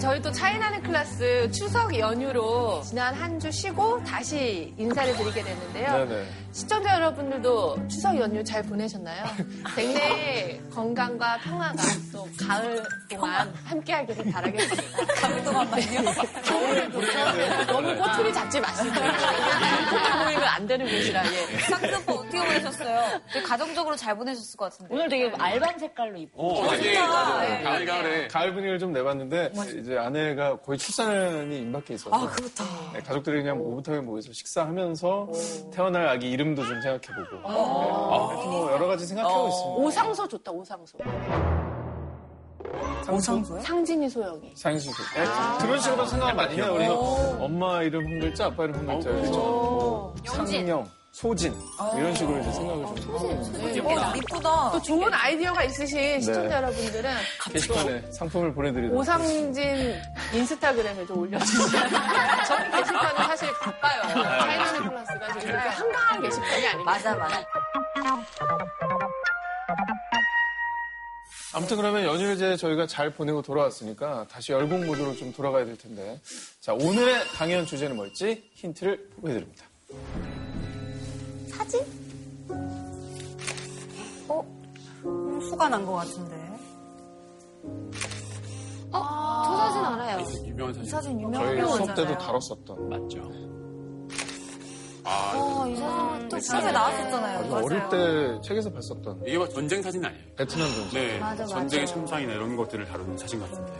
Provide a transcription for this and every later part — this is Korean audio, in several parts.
저희 또 차이나는 클래스 추석 연휴로 지난 한 주 쉬고 다시 인사를 드리게 됐는데요. 네네. 시청자 여러분들도 추석 연휴 잘 보내셨나요? 굉장히 건강과 평화가 또 가을 동안 함께하기를 바라겠습니다. 가을 동안만요? 너무 꼬투리 잡지 마시고. 꼬투리 보이면 안 되는 곳이라, 예. 쌍꺼풀 어떻게 보내셨어요? 되게 가정적으로 잘 보내셨을 것 같은데. 오늘 되게 알밤 색깔로 입고. 어, 맞아요. 맞아요. 가을, 가을에. 가을 분위기를 좀 내봤는데 이제 아내가 거의 출산이 임박해 있어서 아, 그렇다. 네, 가족들이 그냥 오붓하게 모여서 식사하면서 태어날 아기 이름도 좀 생각해보고 네, 그래서 뭐 여러 가지 생각하고 있습니다. 오상소 좋다, 오상소. 오상소요? 상진이 소영이. 상수 네, 그런 식으로 생각하면 많이 해요. 우리 엄마 이름 한 글자, 아빠 이름 한 글자. 뭐 상영, 소진 이런 식으로 이제 생각을 좀 하고 어, 이쁘다. 또 좋은 아이디어가 있으신 시청자 네. 여러분들은 게시판에 상품을 보내드리도록 오상진 인스타그램에 좀 올려주세요. 저희 게시판은 사실 바빠요. 차이나는 클래스가 지금 그렇게 한가한 게시판이 아니고. 맞아, 맞아. 아무튼 그러면 연휴를 이제 저희가 잘 보내고 돌아왔으니까 다시 열공 모드로 좀 돌아가야 될 텐데. 자, 오늘의 강연 주제는 뭘지 힌트를 보여드립니다. 사진? 어? 후가 난 것 같은데. 저 사진 알아요. 유명한 이 사진. 사진 유명한 저희 수업 때도. 다뤘었던. 맞죠. 아, 어, 이 사진 또 책에 나왔었잖아요. 맞아요. 어릴 때 책에서 봤었던 이게 막 전쟁 사진 아니에요? 베트남 전쟁. 네. 맞아, 전쟁의 맞아. 참상이나 이런 것들을 다루는 사진 같은데.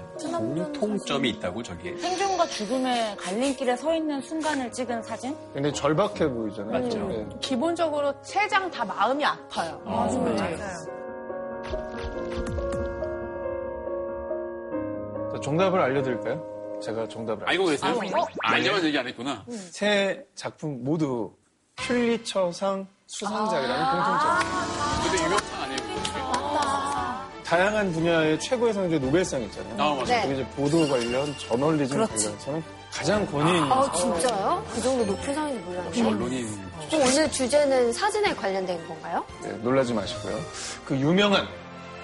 공통점이 있다고, 저기에? 생존과 죽음의 갈림길에 서 있는 순간을 찍은 사진? 굉장히 절박해 보이잖아요. 맞죠. 네. 기본적으로 세 장 다 마음이 아파요. 맞아요. 자, 정답을 알려드릴까요? 제가 정답을 알고 계세요? 어? 아, 알려면 얘기 안 했구나. 세 작품 모두 퓰리처상 수상작이라는 공통점. 근데 유명한 상 아니에요? 다양한 분야의 최고의 상제 노벨상 있잖아요. 아, 맞아요. 네. 이제 보도 관련, 저널리즘 관련해서는 가장 권위 있는 아, 상. 진짜요? 그 정도 높은 상인지 몰랐네. 언론인. 그럼 오늘 주제는 사진에 관련된 건가요? 네, 놀라지 마시고요. 그 유명한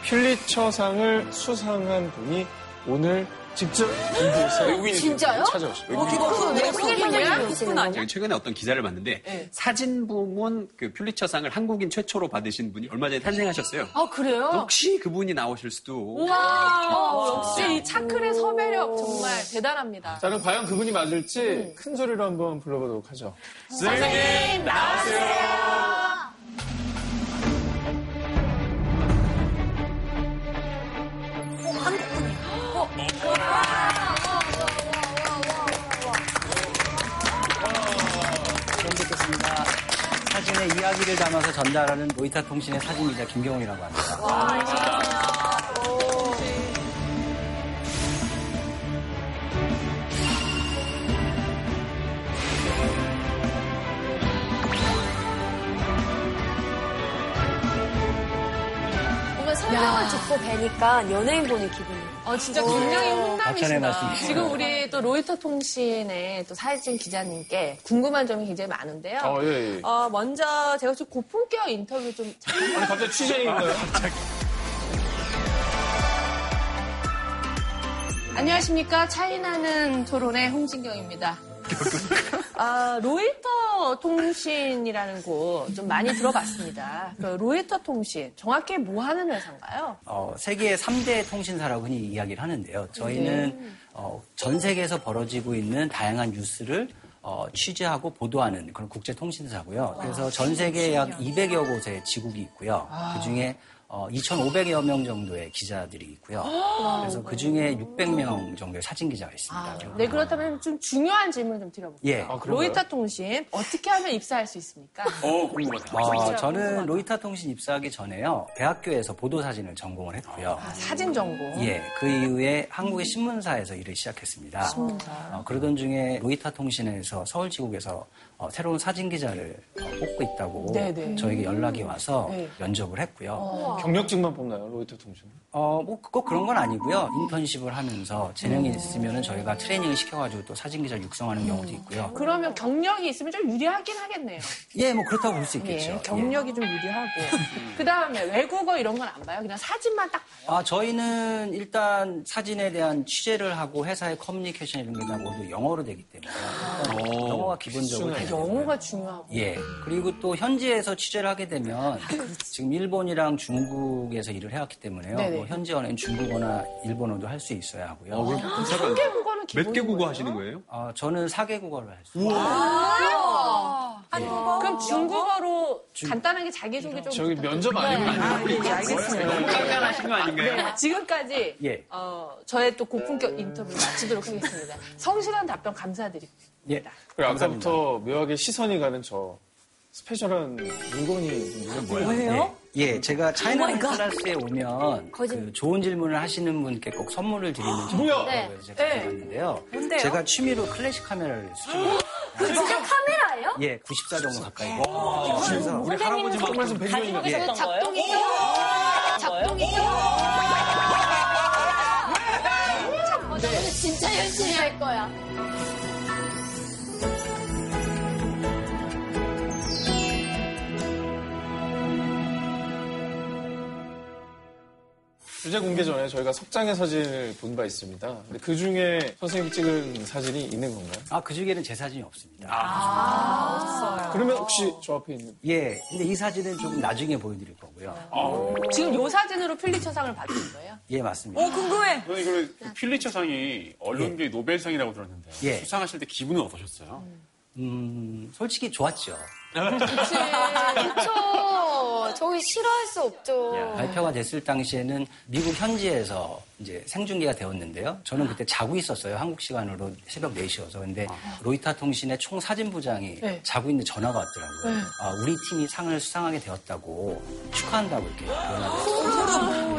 퓰리처상을 수상한 분이 오늘 직접 인도에서? 진짜요? 찾아오십니다. 그 외국인 분이 오시는 거예요? 제가 최근에 어떤 기사를 봤는데 사진 부문 그 퓰리처상을 한국인 최초로 받으신 분이 얼마 전에 탄생하셨어요. 아, 그래요? 혹시 그분이 나오실 수도. 우와, 역시 이 차클의 섭외력 정말 대단합니다. 자, 그럼 과연 그분이 맞을지 큰 소리로 한번 불러보도록 하죠. 처음 뵙겠습니다. 사진의 이야기를 담아서 전달하는 로이타 통신의 사진기자 김경훈이라고 합니다. 설명을 듣고 뵈니까 연예인 보는 기분이에요. 어, 진짜 굉장히 훈남이시다. 말씀이시죠. 지금 우리 또 로이터 통신의 또 사진 기자님께 궁금한 점이 굉장히 많은데요. 어, 예, 예. 어, 먼저 제가 좀 고품격 인터뷰 좀 아니, 갑자기 취재인가요? 안녕하십니까. 차이나는 토론의 홍진경입니다. 아, 로이터 통신이라는 곳 좀 많이 들어봤습니다. 그 로이터 통신, 정확히 뭐 하는 회사인가요? 어, 세계 3대 통신사라고 흔히 이야기를 하는데요. 저희는 어, 전 세계에서 벌어지고 있는 다양한 뉴스를 어, 취재하고 보도하는 그런 국제 통신사고요. 그래서 전 세계에 약 200여 곳의 지국이 있고요. 그 중에 어, 2,500여 명 정도의 기자들이 있고요. 그래서 그 중에 600명 정도의 사진 기자가 있습니다. 네, 그렇다면 좀 중요한 질문 좀 드려볼게요. 예. 그런가요? 로이터 통신, 어떻게 하면 입사할 수 있습니까? 어, 궁금하다. 어, 저는 로이타 통신 입사하기 전에요. 대학교에서 보도 사진을 전공을 했고요. 아, 사진 전공. 예, 그 이후에 한국의 신문사에서 일을 시작했습니다. 신문사. 어, 그러던 중에 로이타 통신에서 서울지국에서 어, 새로운 사진 기자를 어, 뽑고 있다고 네네. 저에게 연락이 와서 네. 면접을 했고요. 경력직만 뽑나요, 로이터 통신은? 어, 뭐, 꼭 그런 건 아니고요. 인턴십을 하면서 재능이 있으면은 저희가 트레이닝을 시켜가지고 또 사진 기자를 육성하는 경우도 있고요. 그러면 경력이 있으면 좀 유리하긴 하겠네요. 예, 뭐 그렇다고 볼수 예, 있겠죠. 경력이 좀 유리하고. 그 다음에 외국어 이런 건 안 봐요. 그냥 사진만 딱 봐요. 아, 저희는 일단 사진에 대한 취재를 하고 회사의 커뮤니케이션 이런 게 다 모두 영어로 되기 때문에 일단 영어가 기본적으로. 영어가 중요하고. 예. 그리고 또 현지에서 취재를 하게 되면 지금 일본이랑 중국에서 일을 해왔기 때문에요. 네네. 뭐 현지 언어인 중국어나 일본어도 할 수 있어야 하고요. 어, 그럼 한 개국어는 기본인 몇개 국어 거예요? 하시는 거예요? 아, 저는 4개국어를 할 수 있어요. 그럼 중국어로 간단하게 자기소개 좀. 저기 면접 아니면 네, 알겠습니다. 깜깜하신 거 아닌가요? 네, 지금까지 예. 어, 저의 또 고품격 인터뷰 마치도록 하겠습니다. 성실한 답변 감사드립니다. 예. 그리고 아까부터 묘하게 시선이 가는 저 스페셜한 물건이 뭐예요? 예, 예, 제가 차이나 클래스에 오면 그 좋은 질문을 하시는 분께 꼭 선물을 드리는 뭐야? 네. 제가 가져왔는데요. 뭔데요? 제가 취미로 클래식 카메라를 수집해요. 그 진짜 카메라예요? 예, 94 정도 가까이. 그래서 우리 할아버지 100년이나 가지고 예. 작동이죠? 어, 저는 진짜 열심히 할 거야. 주제 공개 전에 저희가 석장의 사진을 본 바 있습니다. 근데 그 중에 선생님 찍은 사진이 있는 건가요? 아, 그 중에는 제 사진이 없습니다. 그러면 혹시 저 앞에 있는 예, 근데 이 사진은 조금 나중에 보여드릴 거고요. 지금 요 사진으로 필리처상을 받은 거예요? 예, 맞습니다. 오, 궁금해. 저는 이거를 그 필리처상이 언론계 노벨상이라고 들었는데 예. 수상하실 때 기분은 어떠셨어요? 음, 솔직히 좋았죠. 그치. 그쵸. 저희 싫어할 수 없죠. 발표가 됐을 당시에는 미국 현지에서 이제 생중계가 되었는데요. 저는 그때 자고 있었어요. 한국 시간으로 새벽 4시여서. 근데 로이터 통신의 총 사진부장이 네. 자고 있는데 전화가 왔더라고요. 네. 아, 우리 팀이 상을 수상하게 되었다고 축하한다고 이렇게 전화가 왔어요.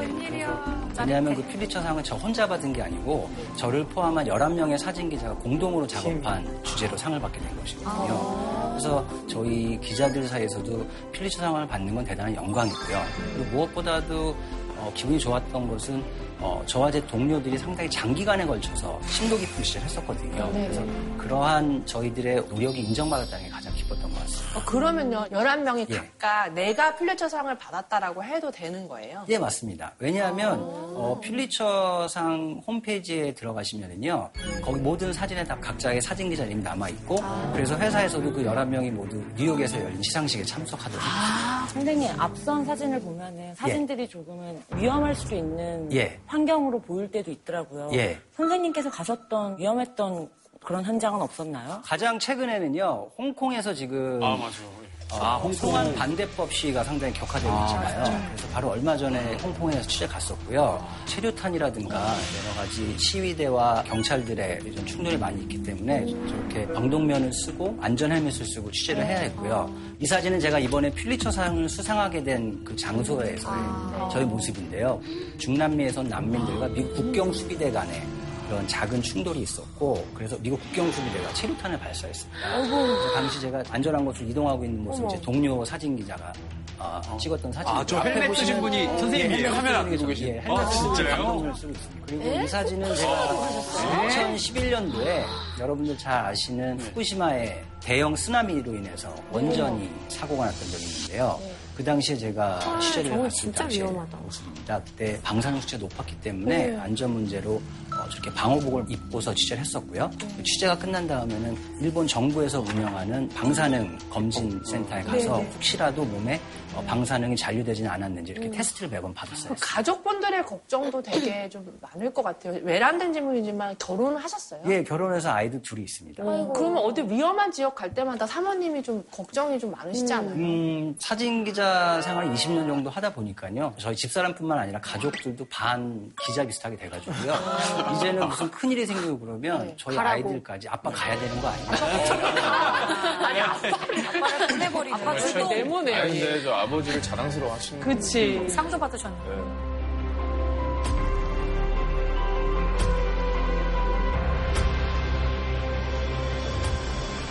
왜냐하면 그 퓰리처상은 저 혼자 받은 게 아니고 저를 포함한 11명의 사진기자가 공동으로 작업한 주제로 상을 받게 된 것이거든요. 그래서 저희 기자들 사이에서도 퓰리처상을 받는 건 대단한 영광이고요. 그리고 무엇보다도 어, 기분이 좋았던 것은 어, 저와 제 동료들이 상당히 장기간에 걸쳐서 심도 깊은 취재를 했었거든요. 그래서 그러한 저희들의 노력이 인정받았다는 게 가장 기뻤던 것 같습니다. 어, 그러면요, 11명이 예. 각각 내가 필리처상을 받았다라고 해도 되는 거예요? 예, 맞습니다. 왜냐하면 어, 퓰리처상 홈페이지에 들어가시면은요. 거기 모든 사진에 다 각자의 사진 기자님이 남아 있고 그래서 회사에서도 그 11명이 모두 뉴욕에서 열린 시상식에 참석하도록 선생님 앞선 사진을 보면은 사진들이 조금은 위험할 수도 있는 예. 환경으로 보일 때도 있더라고요. 예. 선생님께서 가셨던 위험했던 그런 현장은 없었나요? 가장 최근에는요. 홍콩에서 지금 아, 맞아요. 아, 홍콩은 반대법 시위가 상당히 격화되고 있잖아요. 그래서 바로 얼마 전에 홍콩에서 취재 갔었고요. 체류탄이라든가 여러 가지 시위대와 경찰들의 좀 충돌이 많이 있기 때문에 저렇게 방독면을 쓰고 안전 헬멧을 쓰고 취재를 해야 했고요. 이 사진은 제가 이번에 퓰리처상을 수상하게 된 그 장소에서의 저희 모습인데요. 중남미에서 온 난민들과 미국 국경 수비대 간에 그런 작은 충돌이 있었고 그래서 미국 국경 수비대가 체류탄을 발사했습니다. 그래서 당시 제가 안전한 곳으로 이동하고 있는 모습을 제 동료 사진 기자가 어, 찍었던 사진. 아, 저 헬멧 쓰신 분이 선생님이에요? 카메라 안 들고 계신 예, 분. 아, 진짜요? 그리고 이 사진은 제가 2011년도에 여러분들 잘 아시는 후쿠시마의 대형 쓰나미로 인해서 원전이 사고가 났던 적이 있는데요. 그 당시에 제가 취재를 저건 갔을 진짜 당시에 위험하다. 모습입니다. 그때 방사능 수치가 높았기 때문에 안전 문제로 어, 저렇게 방호복을 입고서 취재를 했었고요. 그 취재가 끝난 다음에는 일본 정부에서 운영하는 방사능 검진 센터에 가서 혹시라도 몸에 어, 방사능이 잔류되지는 않았는지 이렇게 테스트를 매번 받았어요. 가족분들의 걱정도 되게 좀 많을 것 같아요. 외람된 질문이지만 결혼을 하셨어요? 예, 결혼해서 아이도 둘이 있습니다. 그러면 어디 위험한 지역 갈 때마다 사모님이 좀 걱정이 좀 많으시지 않아요? 음, 사진 기자 생활 20년 정도 하다 보니까요. 저희 집사람뿐만 아니라 가족들도 반 기자 비슷하게 돼가지고요. 이제는 무슨 큰일이 생기고 그러면 저희 가라고. 아이들까지 아빠 가야 되는 거 아니에요? 아니, 아빠를, 아빠를 보내버리는 아빠 진짜 네모네요. 아니, 근데 저 아버지를 자랑스러워 하시는 그치. 상도 받으셨네. 네.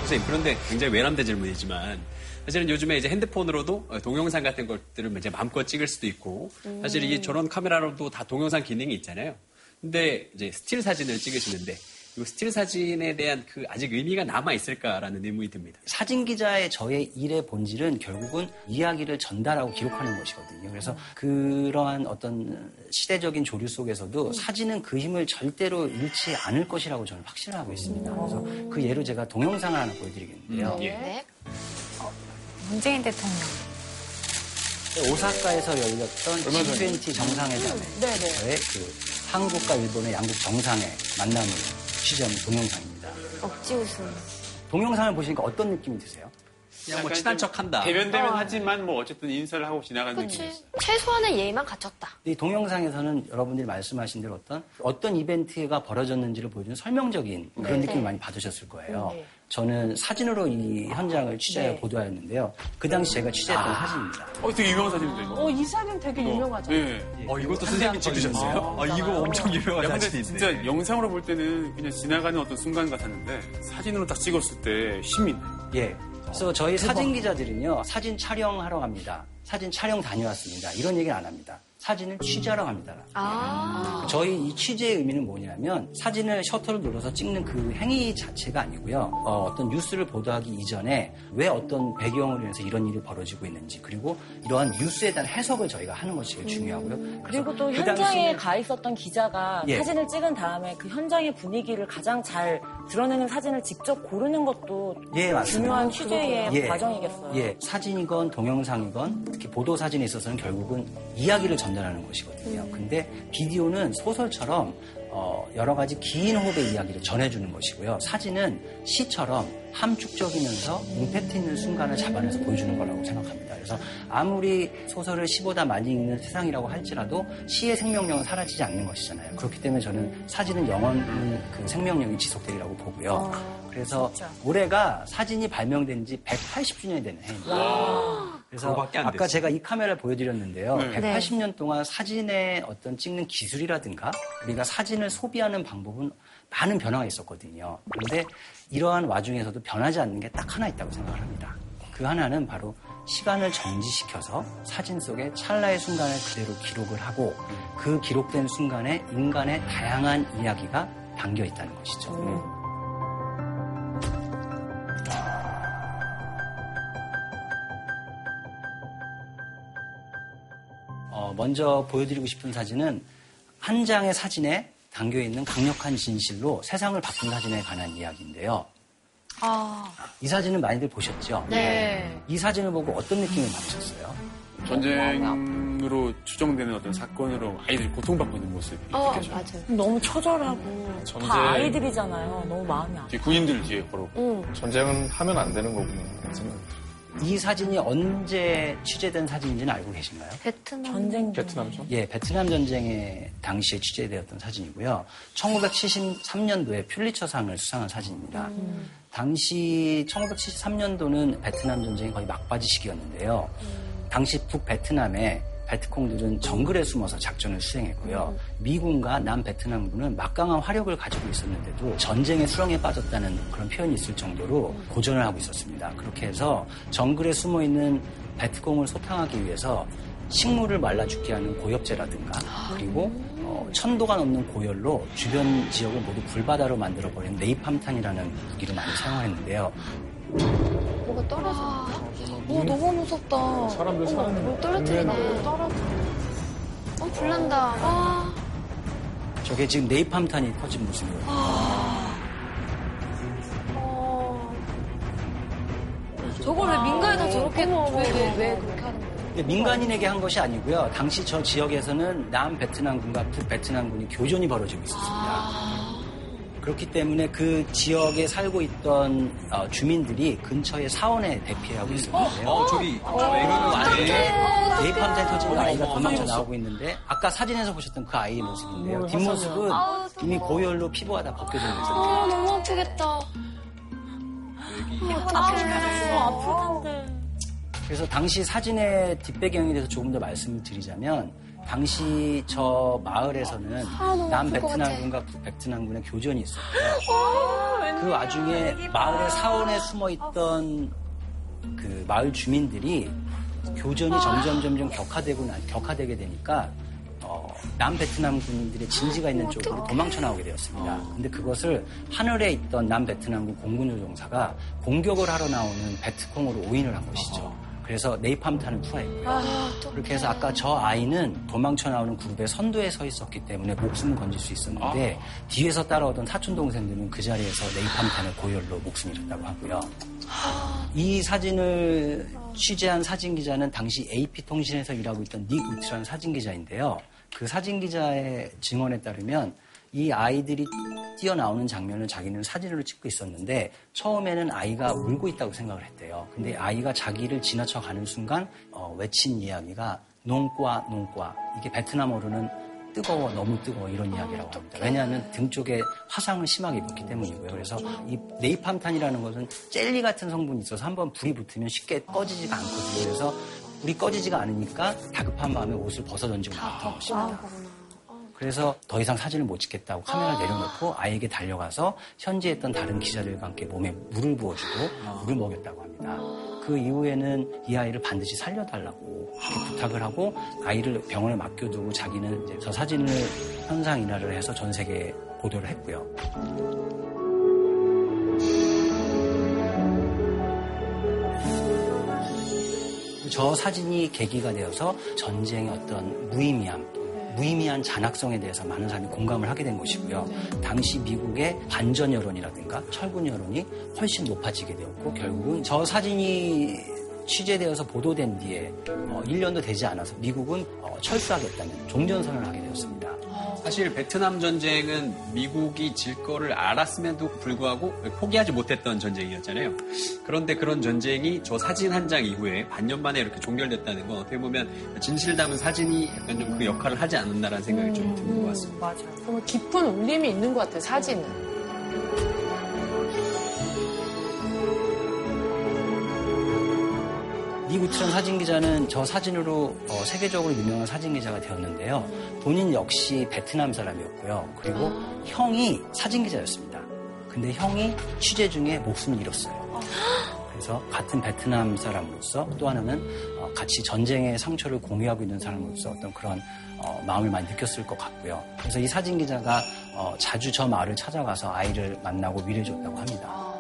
선생님, 그런데 굉장히 외람된 질문이지만 사실은 요즘에 이제 핸드폰으로도 어, 동영상 같은 것들을 이제 마음껏 찍을 수도 있고 사실 이게 저런 카메라로도 다 동영상 기능이 있잖아요. 근데 이제 스틸 사진을 찍으시는데 이 스틸 사진에 대한 그 아직 의미가 남아 있을까라는 의문이 듭니다. 사진 기자의 저의 일의 본질은 결국은 이야기를 전달하고 기록하는 것이거든요. 그래서 그러한 어떤 시대적인 조류 속에서도 사진은 그 힘을 절대로 잃지 않을 것이라고 저는 확신하고 있습니다. 그래서 그 예로 제가 동영상을 하나 보여드리겠는데요. 예. 네. 문재인 대통령. 오사카에서 열렸던 G20 정상회담에 저의 그 한국과 일본의 양국 정상의 만남을 취재한 동영상입니다. 억지 웃음. 동영상을 보시니까 어떤 느낌이 드세요? 그냥 뭐 친한 척 한다. 대면대면 하지만 뭐 어쨌든 인사를 하고 지나가는 그치. 느낌이 있어요. 최소한의 예의만 갖췄다. 이 동영상에서는 여러분들이 말씀하신 대로 어떤 어떤 이벤트가 벌어졌는지를 보여주는 설명적인 그런 느낌을 많이 받으셨을 거예요. 저는 사진으로 이 현장을 취재해 보도하였는데요. 그 당시 제가 취재했던 사진입니다. 어, 되게 유명한 사진인데, 이거. 어, 이 사진 되게 유명하죠. 네. 어, 이것도 선생님이 찍으셨어요? 아, 이거 엄청 유명한 야, 사진인데. 진짜 영상으로 볼 때는 그냥 지나가는 어떤 순간 같았는데 사진으로 딱 찍었을 때 힘이 있네. 예. 그래서 저희 사진 기자들은요, 사진 촬영하러 갑니다. 사진 촬영 다녀왔습니다. 이런 얘기는 안 합니다. 사진을 취재하러 갑니다. 아. 저희 이 취재의 의미는 뭐냐면 사진을 셔터를 눌러서 찍는 그 행위 자체가 아니고요. 어, 떤 뉴스를 보도하기 이전에 왜 어떤 배경으로 인해서 이런 일이 벌어지고 있는지 그리고 이러한 뉴스에 대한 해석을 저희가 하는 것이 제일 중요하고요. 음. 그리고 또 그 현장에 가 있었던 기자가 예. 사진을 찍은 다음에 그 현장의 분위기를 가장 잘 드러내는 사진을 직접 고르는 것도 예. 중요한 취재의 예. 과정이겠어요. 예, 사진이건 동영상이건 특히 보도 사진에 있어서는 결국은 이야기를 전달 하는 것이거든요. 근데 비디오는 소설처럼 어, 여러 가지 긴 호흡의 이야기를 전해주는 것이고요. 사진은 시처럼 함축적이면서 임팩트 있는 순간을 잡아내서 보여주는 거라고 생각합니다. 그래서 아무리 소설을 시보다 많이 읽는 세상이라고 할지라도 시의 생명력은 사라지지 않는 것이잖아요. 그렇기 때문에 저는 사진은 영원 그 생명력이 지속되리라고 보고요. 그래서 올해가 사진이 발명된 지 180주년이 되는 해입니다. 그래서 아까. 제가 이 카메라를 보여드렸는데요. 네. 180년 동안 사진의 어떤 찍는 기술이라든가 우리가 사진을 소비하는 방법은 많은 변화가 있었거든요. 그런데 이러한 와중에서도 변하지 않는 게 딱 하나 있다고 생각을 합니다. 그 하나는 바로 시간을 정지시켜서 사진 속에 찰나의 순간을 그대로 기록을 하고 그 기록된 순간에 인간의 다양한 이야기가 담겨 있다는 것이죠. 네. 먼저 보여드리고 싶은 사진은 한 장의 사진에 담겨 있는 강력한 진실로 세상을 바꾼 사진에 관한 이야기인데요. 이 사진은 많이들 보셨죠? 네. 이 사진을 보고 어떤 느낌을 받으셨어요? 전쟁으로 추정되는 어떤 사건으로 아이들이 고통받고 있는 모습이 어, 느껴져요. 맞아요. 너무 처절하고 전쟁. 다 아이들이잖아요. 너무 마음이 아파. 군인들 뒤에 걸어오고. 응. 전쟁은 하면 안 되는 거구나 생각이 들어요. 이 사진이 언제 취재된 사진인지는 알고 계신가요? 베트남. 전쟁 베트남전? 예, 베트남 전쟁의 당시에 취재되었던 사진이고요. 1973년도에 퓰리처상을 수상한 사진입니다. 당시 1973년도는 베트남 전쟁이 거의 막바지 시기였는데요. 당시 북 베트남에 베트콩들은 정글에 숨어서 작전을 수행했고요. 미군과 남 베트남군은 막강한 화력을 가지고 있었는데도 전쟁의 수렁에 빠졌다는 그런 표현이 있을 정도로 고전을 하고 있었습니다. 그렇게 해서 정글에 숨어 있는 베트콩을 소탕하기 위해서 식물을 말라 죽게 하는 고엽제라든가 그리고 어, 천도가 넘는 고열로 주변 지역을 모두 불바다로 만들어버린 네이팜탄이라는 무기를 많이 사용했는데요. 뭐가 떨어져. 오, 너무 무섭다. 사람들 사는 뭘 떨어뜨리네. 떨어져. 어, 불난다. 아, 저게 지금 네이팜탄이 터진 모습이에요. 어. 저걸 왜 민가에다 저렇게, 왜, 왜, 왜 그렇게 하는 거예요? 근데 민간인에게 한 것이 아니고요. 당시 저 지역에서는 남 베트남군과 북베트남군이 교전이 벌어지고 있었습니다. 그렇기 때문에 그 지역에 살고 있던 어, 주민들이 근처의 사원에 대피하고 있었는데요. 어, 저기, 저 애기는 완전히. 네이팜탄 터진 아이가 도망쳐 나오고 있는데 아까 사진에서 보셨던 그 아이의 모습인데요. 뒷모습은 이미 고열로 피부가 다 벗겨져 있어요. 아, 너무 아프겠다. 너무 아프던데. 그래서 당시 사진의 뒷배경에 대해서 조금 더 말씀을 드리자면 당시 저 마을에서는 남베트남군과 북베트남군의 교전이 있었고요. 그 와중에 마을의 사원에 숨어 있던 그 마을 주민들이 교전이 점점 점점 격화되고 나, 격화되게 되니까 어, 남베트남 군인들의 진지가 있는 쪽으로 도망쳐 나오게 되었습니다. 근데 그것을 하늘에 있던 남베트남군 공군 조종사가 공격을 하러 나오는 베트콩으로 오인을 한 것이죠. 그래서 네이팜탄을 투하했고요. 그렇게 해서 아까 저 아이는 도망쳐 나오는 그룹의 선두에 서 있었기 때문에 목숨을 건질 수 있었는데 뒤에서 따라오던 사촌 동생들은 그 자리에서 네이팜탄을 고열로 목숨 잃었다고 하고요. 이 사진을 취재한 사진 기자는 당시 AP통신에서 일하고 있던 닉 우트라는 사진 기자인데요. 그 사진 기자의 증언에 따르면 이 아이들이 뛰어나오는 장면을 자기는 사진으로 찍고 있었는데 처음에는 아이가 울고 있다고 생각을 했대요. 근데 아이가 자기를 지나쳐 가는 순간 어, 외친 이야기가 농과 농과 이게 베트남어로는 뜨거워 너무 뜨거워 이런 이야기라고 합니다. 왜냐하면 등 쪽에 화상을 심하게 입었기 때문이고요. 그래서 이 네이팜탄이라는 것은 젤리 같은 성분이 있어서 한번 불이 붙으면 쉽게 꺼지지가 않거든요. 그래서 불이 꺼지지가 않으니까 다급한 마음에 옷을 벗어 던지고 나왔던 것입니다. 그래서 더 이상 사진을 못 찍겠다고 카메라를 내려놓고 아이에게 달려가서 현지에 있던 다른 기자들과 함께 몸에 물을 부어주고 물을 먹였다고 합니다. 그 이후에는 이 아이를 반드시 살려달라고 부탁을 하고 아이를 병원에 맡겨두고 자기는 이제 저 사진을 현상 인화를 해서 전 세계에 보도를 했고요. 저 사진이 계기가 되어서 전쟁의 어떤 무의미함, 무의미한 잔악성에 대해서 많은 사람이 공감을 하게 된 것이고요. 당시 미국의 반전 여론이라든가 철군 여론이 훨씬 높아지게 되었고 결국은 저 사진이 취재되어서 보도된 뒤에 어, 1년도 되지 않아서 미국은 어, 철수하겠다는 종전선언을 하게 되었습니다. 사실 베트남 전쟁은 미국이 질 거를 알았음에도 불구하고 포기하지 못했던 전쟁이었잖아요. 그런데 그런 전쟁이 저 사진 한 장 이후에 반년 만에 이렇게 종결됐다는 건 어떻게 보면 진실 담은 사진이 약간 좀 그 역할을 하지 않았나라는 생각이 좀 드는 것 같습니다. 맞아요. 정말 깊은 울림이 있는 것 같아요, 사진은. 니구트란 사진 기자는 저 사진으로 어, 세계적으로 유명한 사진 기자가 되었는데요. 본인 역시 베트남 사람이었고요. 그리고 형이 사진 기자였습니다. 근데 형이 취재 중에 목숨을 잃었어요. 그래서 같은 베트남 사람으로서 또 하나는 어, 같이 전쟁의 상처를 공유하고 있는 사람으로서 어떤 그런 어, 마음을 많이 느꼈을 것 같고요. 그래서 이 사진 기자가 어, 자주 저 마을을 찾아가서 아이를 만나고 위로해줬다고 합니다.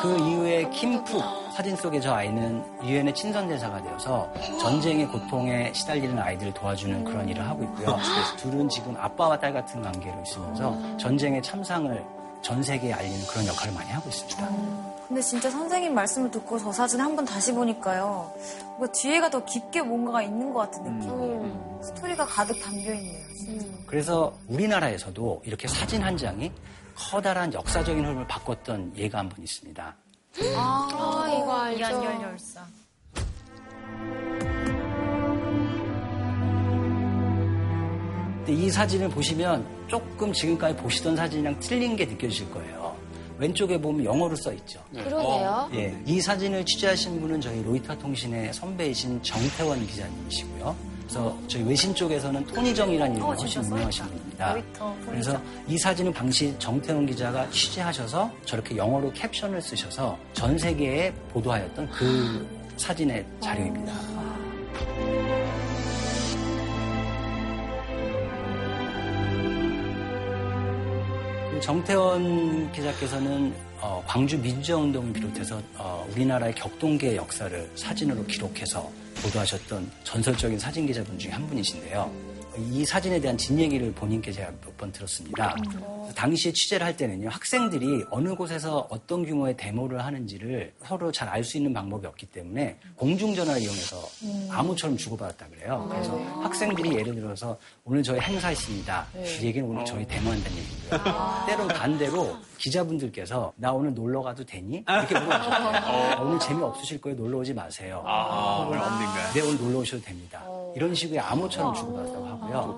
그 이후에 킴푹 사진 속의 저 아이는 유엔의 친선대사가 되어서 전쟁의 고통에 시달리는 아이들을 도와주는 그런 일을 하고 있고요. 둘은 지금 아빠와 딸 같은 관계로 있으면서 전쟁의 참상을 전 세계에 알리는 그런 역할을 많이 하고 있습니다. 근데 진짜 선생님 말씀을 듣고 저 사진 한 번 다시 보니까요. 뭔가 뒤에가 더 깊게 뭔가가 있는 것 같은 느낌이에요. 스토리가 가득 담겨 있네요. 그래서 우리나라에서도 이렇게 사진 한 장이 커다란 역사적인 흐름을 바꿨던 예가 한 번 있습니다. 아, 이거 알죠. 이한열 열사. 근데 이 사진을 보시면 조금 지금까지 보시던 사진이랑 틀린 게 느껴지실 거예요. 왼쪽에 보면 영어로 써 있죠. 그러네요. 예, 이 사진을 취재하신 분은 저희 로이터 통신의 선배이신 정태원 기자님이시고요. 그래서 저희 외신 쪽에서는 토니정이라는 이름으로 어, 훨씬 유명하신 써 있다. 로이터, 그래서. 이 사진은 당시 정태원 기자가 취재하셔서 저렇게 영어로 캡션을 쓰셔서 전 세계에 보도하였던 그 사진의 자료입니다. 정태원 기자께서는 어, 광주 민주화운동을 비롯해서 어, 우리나라의 격동계의 역사를 사진으로 기록해서 보도하셨던 전설적인 사진 기자분 중에 한 분이신데요. 이 사진에 대한 뒷얘기를 본인께 제가 몇 번 들었습니다. 당시에 취재를 할 때는요, 학생들이 어느 곳에서 어떤 규모의 데모를 하는지를 서로 잘 알 수 있는 방법이 없기 때문에 공중전화를 이용해서 암호처럼 주고받았다 그래요. 그래서 학생들이 예를 들어서 오늘 저희 행사 있습니다. 이 얘기는 오늘 저희 데모한다는 얘기고요. 때론 반대로 기자분들께서 나 오늘 놀러 가도 되니? 이렇게 물어보셨어요. 오늘 재미없으실 거예요. 놀러 오지 마세요. 아, 오늘 없는가요? 네, 오늘 놀러 오셔도 됩니다. 이런 식의 암호처럼 주고받았다고 하고요.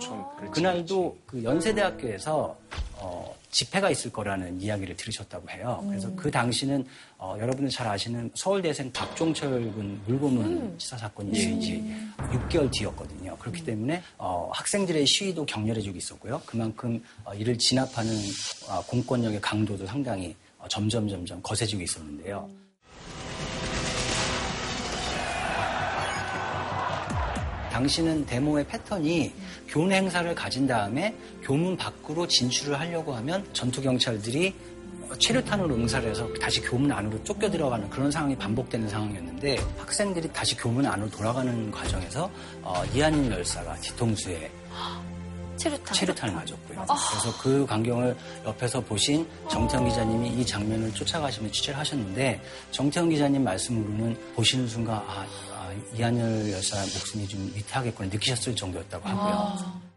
그날도 그 연세대학교에서 어, 집회가 있을 거라는 이야기를 들으셨다고 해요. 그래서 그 당시는 어, 여러분들 잘 아시는 서울대생 박종철 군 물고문 치사 사건이 지 6개월 뒤였거든요. 그렇기 때문에 어, 학생들의 시위도 격렬해지고 있었고요. 그만큼 어, 이를 진압하는 어, 공권력의 강도도 상당히 어, 점점 점점 거세지고 있었는데요. 당시는 데모의 패턴이 교내 행사를 가진 다음에 교문 밖으로 진출을 하려고 하면 전투 경찰들이 체류탄으로 응사를 해서 다시 교문 안으로 쫓겨 들어가는 그런 상황이 반복되는 상황이었는데 학생들이 다시 교문 안으로 돌아가는 과정에서 어, 이한일 열사가 뒤통수에 체류탄. 체류탄을 맞았고요. 그래서 그 광경을 옆에서 보신 정태영 기자님이 이 장면을 쫓아가시며 취재를 하셨는데 정태영 기자님 말씀으로는 보시는 순간 아, 아, 이한열 여사 목숨이 좀 위태하겠구나 느끼셨을 정도였다고 하고요. 그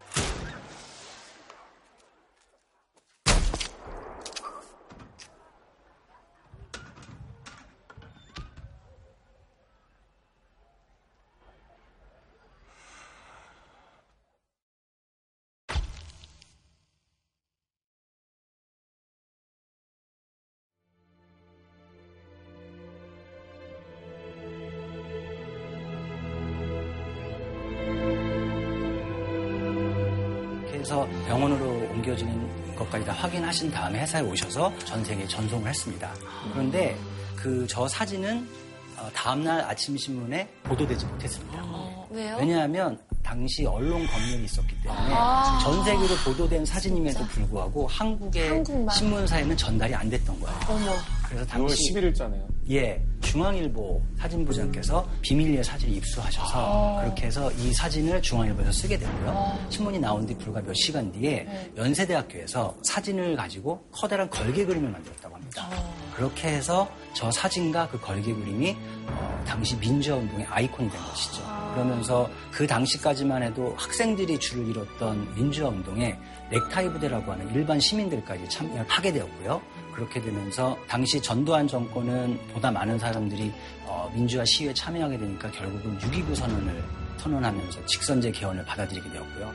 하신 다음에 회사에 오셔서 전 세계에 전송을 했습니다. 그런데 그 저 사진은 어, 다음날 아침 신문에 보도되지 못했습니다. 왜요? 왜냐하면 당시 언론 검열이 있었기 때문에 전 세계로 보도된 사진임에도 불구하고 한국의 한국만. 신문사에는 전달이 안 됐던 거예요. 어머. 그래서 6월 당시 11일자네요. 예, 중앙일보 사진부장께서 비밀리에 사진을 입수하셔서 그렇게 해서 이 사진을 중앙일보에서 쓰게 되고요. 신문이 나온 뒤 불과 몇 시간 뒤에 연세대학교에서 사진을 가지고 커다란 걸개 그림을 만들었다고 합니다. 그렇게 해서 저 사진과 그 걸개 그림이 어, 당시 민주화 운동의 아이콘이 된 것이죠. 그러면서 그 당시까지만 해도 학생들이 줄을 이뤘던 민주화 운동에 넥타이 부대라고 하는 일반 시민들까지 참여를 하게 되었고요. 그렇게 되면서 당시 전두환 정권은 보다 많은 사람들이 어, 민주화 시위에 참여하게 되니까 결국은 6.29 선언을 선언하면서 직선제 개헌을 받아들이게 되었고요.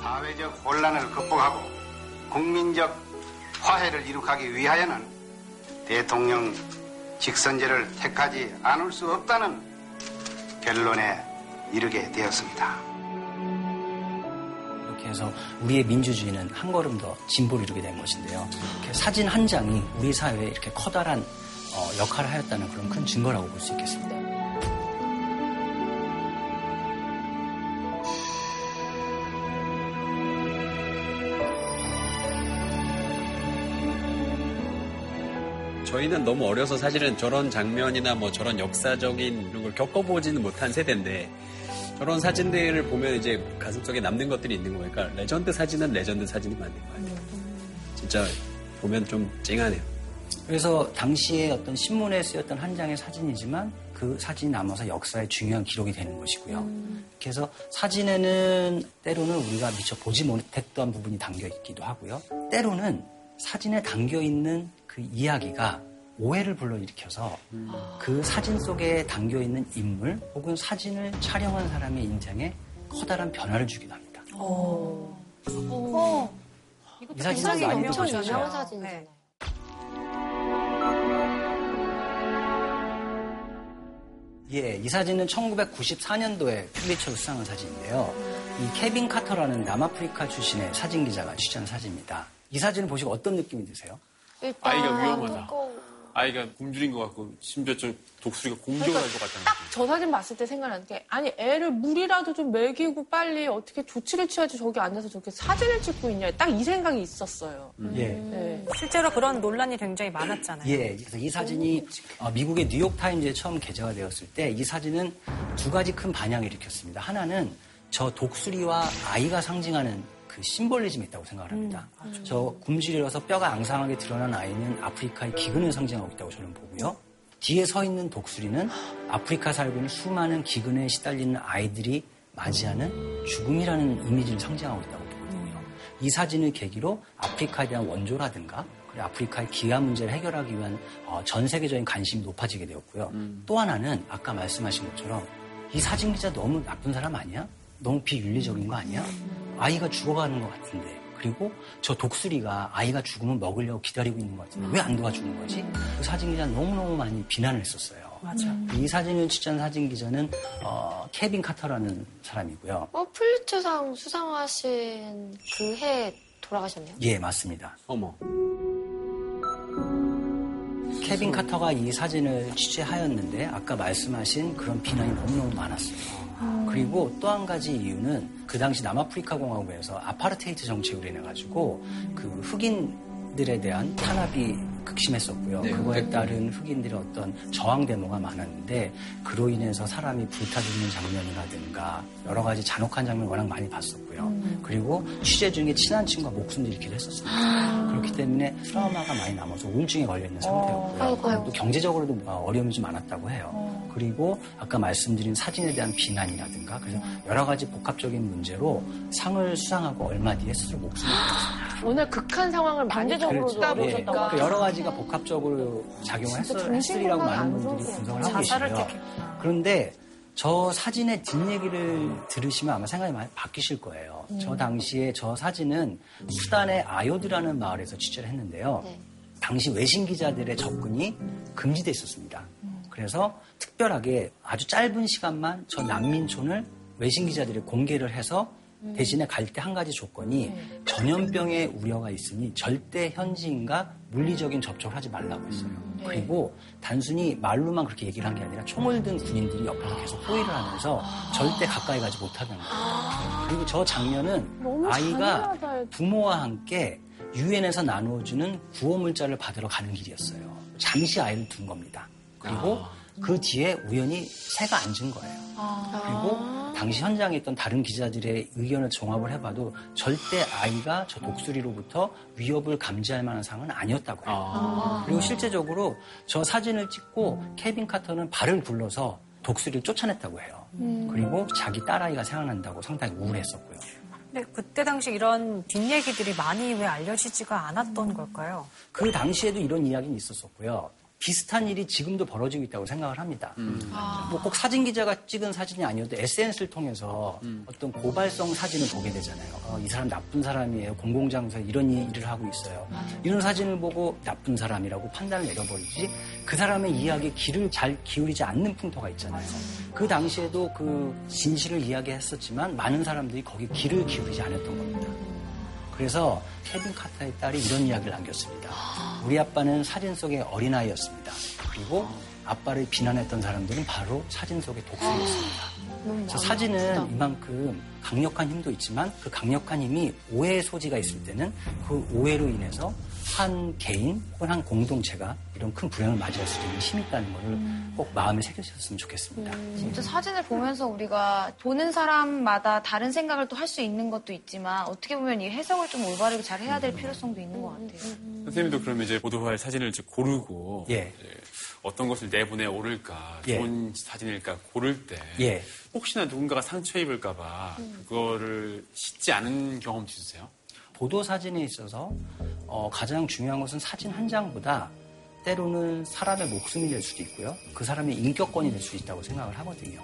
사회적 혼란을 극복하고 국민적 화해를 이룩하기 위하여는 대통령 직선제를 택하지 않을 수 없다는 결론에 이르게 되었습니다. 해서 우리의 민주주의는 한 걸음 더 진보를 이루게 된 것인데요. 사진 한 장이 우리 사회에 이렇게 커다란 어, 역할을 하였다는 그런 큰 증거라고 볼 수 있겠습니다. 저희는 너무 어려서 사실은 저런 장면이나 뭐 저런 역사적인 이런 걸 겪어보지는 못한 세대인데 저런 사진들을 보면 이제 가슴속에 남는 것들이 있는 거예요. 그러니까 레전드 사진은 레전드 사진이 맞는 거 같아요. 진짜 보면 좀 찡하네요. 그래서 당시에 어떤 신문에 쓰였던 한 장의 사진이지만 그 사진이 남아서 역사의 중요한 기록이 되는 것이고요. 그래서 사진에는 때로는 우리가 미처 보지 못했던 부분이 담겨 있기도 하고요. 때로는 사진에 담겨 있는 그 이야기가 오해를 불러일으켜서 그 사진 속에 담겨 있는 인물 혹은 사진을 촬영한 사람의 인생에 커다란 변화를 주기도 합니다. 이 사진은 굉장히 많이들 엄청 보셨죠? 유명한 사진이잖아요. 예, 이 사진은 1994년도에 퓰리처로 수상한 사진인데요. 이 케빈 카터라는 남아프리카 출신의 사진 기자가 취재한 사진입니다. 이 사진을 보시고 어떤 느낌이 드세요? 일단 아이가 위험하다. 무거워. 아이가 굶주린 것 같고 심지어 좀 독수리가 공격을 할것 같다는 딱. 저 사진 봤을 때 생각나는 게 아니 애를 물이라도 좀 먹이고 빨리 어떻게 조치를 취하지 저기 앉아서 저렇게 사진을 찍고 있냐 딱 이 생각이 있었어요. 예. 네. 실제로 그런 논란이 굉장히 많았잖아요. 예, 그래서 이 사진이 어, 미국의 뉴욕 타임즈에 처음 게재가 되었을 때 이 사진은 두 가지 큰 반향을 일으켰습니다. 하나는 저 독수리와 아이가 상징하는 그 심볼리즘이 있다고 생각을 합니다. 저 굶주려서 뼈가 앙상하게 드러난 아이는 아프리카의 기근을 상징하고 있다고 저는 보고요. 뒤에 서 있는 독수리는 아프리카 살고 있는 수많은 기근에 시달리는 아이들이 맞이하는 죽음이라는 이미지를 상징하고 있다고 보거든요. 이 사진을 계기로 아프리카에 대한 원조라든가 그리고 아프리카의 기아 문제를 해결하기 위한 어, 전 세계적인 관심이 높아지게 되었고요. 또 하나는 아까 말씀하신 것처럼 이 사진 기자 너무 나쁜 사람 아니야? 너무 비윤리적인 거 아니야? 아이가 죽어가는 것 같은데. 그리고 저 독수리가 아이가 죽으면 먹으려고 기다리고 있는 것 같은데 왜 안 도와주는 거지? 그 사진 기자 너무너무 많이 비난을 했었어요. 맞아. 이 사진을 취재한 사진 기자는 어, 케빈 카터라는 사람이고요. 어, 플리츠상 수상하신 그 해 돌아가셨네요. 예, 맞습니다. 어머. 케빈 카터가 이 사진을 취재하였는데 아까 말씀하신 그런 비난이 너무너무 많았어요. 그리고 또 한 가지 이유는 그 당시 남아프리카 공화국에서 아파르테이트 정책으로 인해 가지고 그 흑인들에 대한 탄압이 극심했었고요. 네, 그거에 네. 따른 흑인들의 어떤 저항 데모가 많았는데 그로 인해서 사람이 불타 죽는 장면이라든가 여러 가지 잔혹한 장면을 워낙 많이 봤었고요. 그리고 취재 중에 친한 친구가 목숨도 잃기도 했었습니다. 그렇기 때문에 트라우마가 많이 남아서 우울증에 걸려 있는 상태였고요. 아이고, 아이고. 또 경제적으로도 어, 어려움이 좀 많았다고 해요. 그리고 아까 말씀드린 사진에 대한 비난이라든가 그래서 여러 가지 복합적인 문제로 상을 수상하고 얼마 뒤에 스스로 목숨을 잃었습니다. 오늘 극한 상황을 많이 경제적으로도 겪다 예, 보니까 그 여러 가지가 복합적으로 작용을 했을, 했으리라고 많은 분들이 분석을 하고 계시고요. 그런데 저 사진의 뒷얘기를 들으시면 아마 생각이 많이 바뀌실 거예요. 저 당시에 저 사진은 수단의 아요드라는 마을에서 취재를 했는데요. 네. 당시 외신 기자들의 접근이 금지돼 있었습니다. 그래서 특별하게 아주 짧은 시간만 저 난민촌을 외신 기자들이 공개를 해서 대신에 갈 때 한 가지 조건이 전염병의 우려가 있으니 절대 현지인과 물리적인 접촉을 하지 말라고 했어요. 그리고 단순히 말로만 그렇게 얘기를 한 게 아니라 총을 든 군인들이 옆에서 계속 호의를 하면서 절대 가까이 가지 못하게 한 거예요. 그리고 저 장면은 아이가 부모와 함께 유엔에서 나누어주는 구호 물자를 받으러 가는 길이었어요. 잠시 아이를 둔 겁니다. 그리고 그 뒤에 우연히 새가 앉은 거예요. 그리고 당시 현장에 있던 다른 기자들의 의견을 종합을 해봐도 절대 아이가 저 독수리로부터 위협을 감지할 만한 상황은 아니었다고 해요. 그리고 실제적으로 저 사진을 찍고 케빈 카터는 발을 굴러서 독수리를 쫓아냈다고 해요. 그리고 자기 딸아이가 생각난다고 상당히 우울했었고요. 근데 그때 당시 이런 뒷얘기들이 많이 왜 알려지지가 않았던 걸까요? 그 당시에도 이런 이야기는 있었었고요. 비슷한 일이 지금도 벌어지고 있다고 생각을 합니다. 뭐꼭 사진 기자가 찍은 사진이 아니어도 SNS를 통해서 어떤 고발성 사진을 보게 되잖아요. 어, 이 사람 나쁜 사람이에요. 공공장소에 이런 일- 일을 하고 있어요. 이런 사진을 보고 나쁜 사람이라고 판단을 내려버리지 그 사람의 이야기에 귀를 잘 기울이지 않는 풍토가 있잖아요. 그 당시에도 그 진실을 이야기했었지만 많은 사람들이 거기에 귀를 기울이지 않았던 겁니다. 그래서 케빈 카터의 딸이 이런 이야기를 남겼습니다. 우리 아빠는 사진 속의 어린아이였습니다. 그리고 아빠를 비난했던 사람들은 바로 사진 속의 독수리였습니다. 그래서 사진은 이만큼 강력한 힘도 있지만 그 강력한 힘이 오해의 소지가 있을 때는 그 오해로 인해서 한 개인 혹은 한 공동체가 이런 큰 불행을 맞이할 수 있는 힘이 있다는 것을 꼭 마음에 새겨주셨으면 좋겠습니다. 진짜 사진을 보면서 우리가 보는 사람마다 다른 생각을 또 할 수 있는 것도 있지만 어떻게 보면 이 해석을 좀 올바르게 잘 해야 될 필요성도 있는 것 같아요. 선생님도 그러면 이제 보도할 사진을 이제 고르고 예. 이제 어떤 것을 내보내 오를까 예. 좋은 사진일까 고를 때 예. 혹시나 누군가가 상처 입을까봐 그거를 씻지 않은 경험 있으세요? 보도 사진에 있어서 어, 가장 중요한 것은 사진 한 장보다 때로는 사람의 목숨이 될 수도 있고요. 그 사람의 인격권이 될 수 있다고 생각을 하거든요.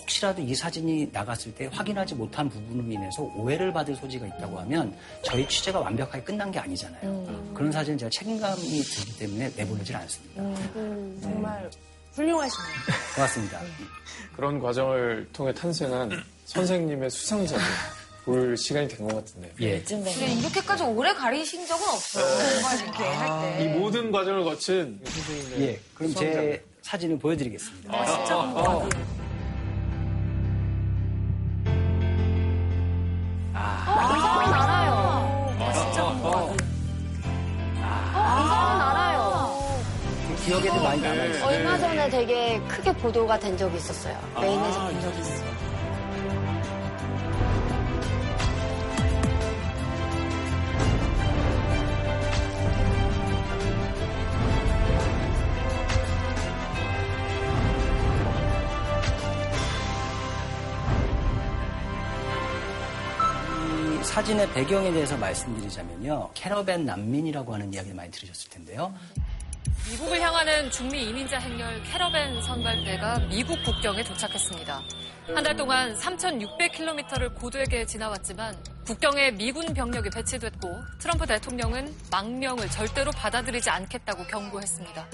혹시라도 이 사진이 나갔을 때 확인하지 못한 부분으로 인해서 오해를 받을 소지가 있다고 하면 저희 취재가 완벽하게 끝난 게 아니잖아요. 그런 사진은 제가 책임감이 들기 때문에 내보내질 않습니다. 정말 훌륭하시네요. 고맙습니다. 그런 과정을 통해 탄생한 선생님의 수상자들 볼 시간이 된 것 같은데. 예. 근데 이렇게까지 오래 가리신 적은 없어요. 정말 이렇게 할 때. 이 모든 과정을 거친 선생님의 예. 그럼 제 사진을 보여드리겠습니다. 아, 이상은 알아요. 이상은 알아요. 기억에도 많이 남아있어요. 얼마 전에 되게 크게 보도가 된 적이 있었어요. 메인에서 본 적이 있어요. 사진의 배경에 대해서 말씀드리자면요. 캐러밴 난민이라고 하는 이야기를 많이 들으셨을 텐데요. 미국을 향하는 중미 이민자 행렬 캐러밴 선발대가 미국 국경에 도착했습니다. 한 달 동안 3,600km를 고되게 지나왔지만 국경에 미군 병력이 배치됐고 트럼프 대통령은 망명을 절대로 받아들이지 않겠다고 경고했습니다.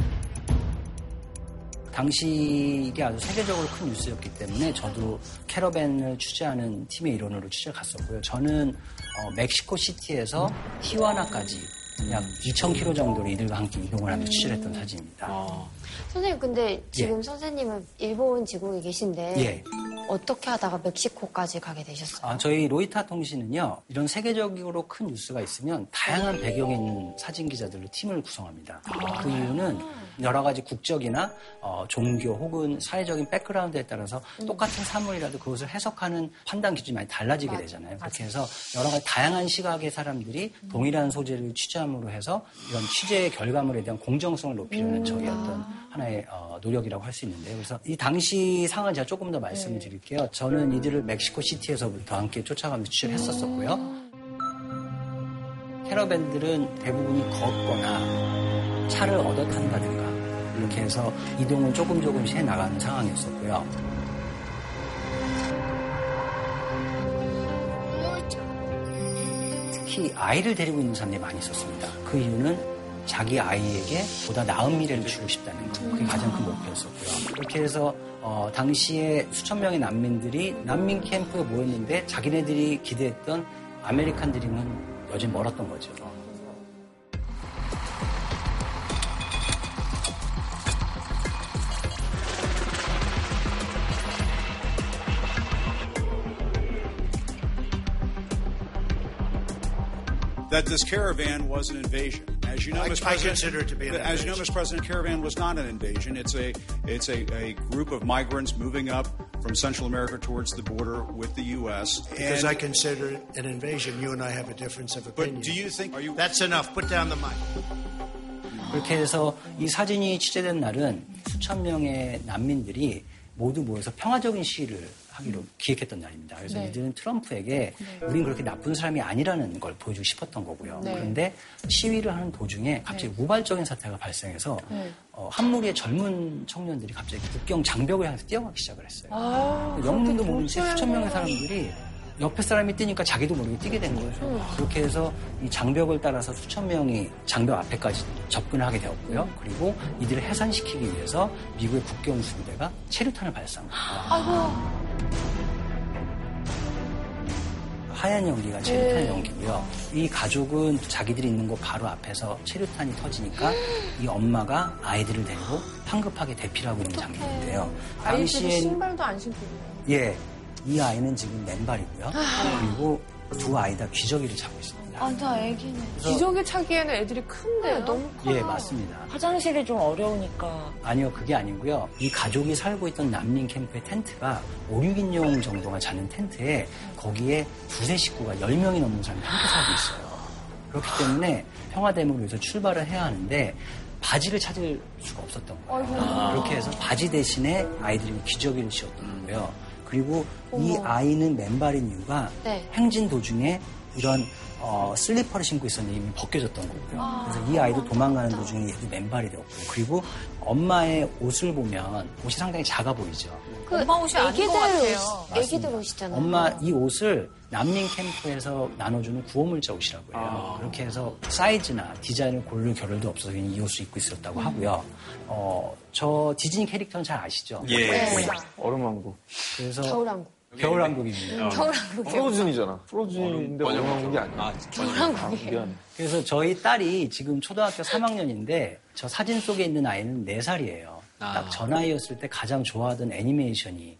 당시 이게 아주 세계적으로 큰 뉴스였기 때문에 저도 캐러밴을 취재하는 팀의 일원으로 취재 갔었고요. 저는 어, 멕시코 시티에서 티와나까지 약 2,000km 정도로 이들과 함께 이동을 하면서 취재를 했던 사진입니다. 선생님, 근데 지금 예. 선생님은 일본 지국에 계신데 예. 어떻게 하다가 멕시코까지 가게 되셨어요? 아, 저희 로이타 통신은요, 이런 세계적으로 큰 뉴스가 있으면 다양한 배경에 있는 사진 기자들로 팀을 구성합니다. 그 이유는 여러 가지 국적이나 어, 종교 혹은 사회적인 백그라운드에 따라서 똑같은 사물이라도 그것을 해석하는 판단 기준이 많이 달라지게 되잖아요. 그렇게 해서 여러 가지 다양한 시각의 사람들이 동일한 소재를 취재함으로 해서 이런 취재의 결과물에 대한 공정성을 높이려는 저희 어떤 하나의 어, 노력이라고 할 수 있는데요. 그래서 이 당시 상황을 제가 조금 더 말씀 을 드릴게요. 저는 이들을 멕시코 시티에서부터 함께 쫓아가면서 취재를 했었었고요. 캐러밴들은 대부분이 걷거나 차를 얻어 탄다든가 이렇게 해서 이동을 조금 조금씩 해 나가는 상황이었었고요. 특히 아이를 데리고 있는 사람들이 많이 있었습니다. 그 이유는 자기 아이에게 보다 나은 미래를 주고 싶다는 것. 그게 가장 큰 목표였었고요. 그렇게 해서 어, 당시에 수천 명의 난민들이 난민 캠프에 모였는데 자기네들이 기대했던 아메리칸 드림은 여전히 멀었던 거죠. that this caravan was an invasion. As you know, I- Mr. I President, consider it to be an As you know, invasion. Mr. President, caravan was not an invasion. It's a it's a, a group of migrants moving up from Central America towards the border with the U.S. Because And- I consider it an invasion. You and I have a difference of opinion. do you think? Are you? That's enough. Put down the mic. 그렇게 해서 이 사진이 취재된 날은 수천 명의 난민들이 모두 모여서 평화적인 시위를 하기로 기획했던 날입니다. 그래서 네. 이들은 트럼프에게 우린 그렇게 나쁜 사람이 아니라는 걸 보여주고 싶었던 거고요. 네. 그런데 시위를 하는 도중에 갑자기 우발적인 사태가 발생해서 네. 어, 한 무리의 젊은 청년들이 갑자기 국경 장벽을 향해서 뛰어가기 시작을 했어요. 아, 영문도 모르는 수천 명의 사람들이 옆에 사람이 뛰니까 자기도 모르게 뛰게 된 거예요. 음. 그렇게 해서 이 장벽을 따라서 수천 명이 장벽 앞에까지 접근을 하게 되었고요. 음. 그리고 이들을 해산시키기 위해서 미국의 국경 수부대가 체류탄을 발사합니다. 아이고. 하얀 연기가 체류탄 네. 연기고요. 이 가족은 자기들이 있는 곳 바로 앞에서 체류탄이 터지니까 이 엄마가 아이들을 데리고 황급하게 대피를 하고 있는 장면인데요. 당시엔 신발도 안 신고 있네요. 예, 이 아이는 지금 맨발이고요. 아. 그리고 두 아이 다 귀저귀를 차고 있습니다. 아, 나 애기네. 기저귀 차기에는 애들이 큰데요? 너무 예, 맞습니다. 화장실이 좀 어려우니까. 아니요, 그게 아니고요. 이 가족이 살고 있던 난민 캠프의 텐트가 5, 6인용 정도가 자는 텐트에 거기에 두세 식구가 10명이 넘는 사람이 함께 살고 있어요. 그렇기 때문에 평화대목을 위해서 출발을 해야 하는데 바지를 찾을 수가 없었던 거예요. 아이고. 그렇게 해서 바지 대신에 아이들이 기저귀를 씌웠던 거고요. 그리고 이 아이는 맨발인 이유가 네. 행진 도중에 이런 어, 슬리퍼를 신고 있었는데 이미 벗겨졌던 거고요. 아, 그래서 이 아이도 도망가는 도중에 얘도 맨발이 되었고 그리고 엄마의 옷을 보면 옷이 상당히 작아 보이죠. 그 엄마 옷이 아닌 것 같아요. 옷, 애기들 옷이잖아요. 엄마 이 옷을 난민 캠프에서 나눠주는 구호물자 옷이라고 해요. 그렇게 해서 사이즈나 디자인을 고를 겨를도 없어서 그냥 이 옷을 입고 있었다고 하고요. 어, 저 디즈니 캐릭터는 잘 아시죠? 예. 네. 얼음왕국. 그래서 겨울왕국. 겨울왕국입니다. 겨울왕국. 프로즌이잖아. 프로즌인데 얼음왕국이 아니야. 겨울왕국이에요. 미안. 그래서 저희 딸이 지금 초등학교 3학년인데 저 사진 속에 있는 아이는 4살이에요. 딱 저 나이였을 때 가장 좋아하던 애니메이션이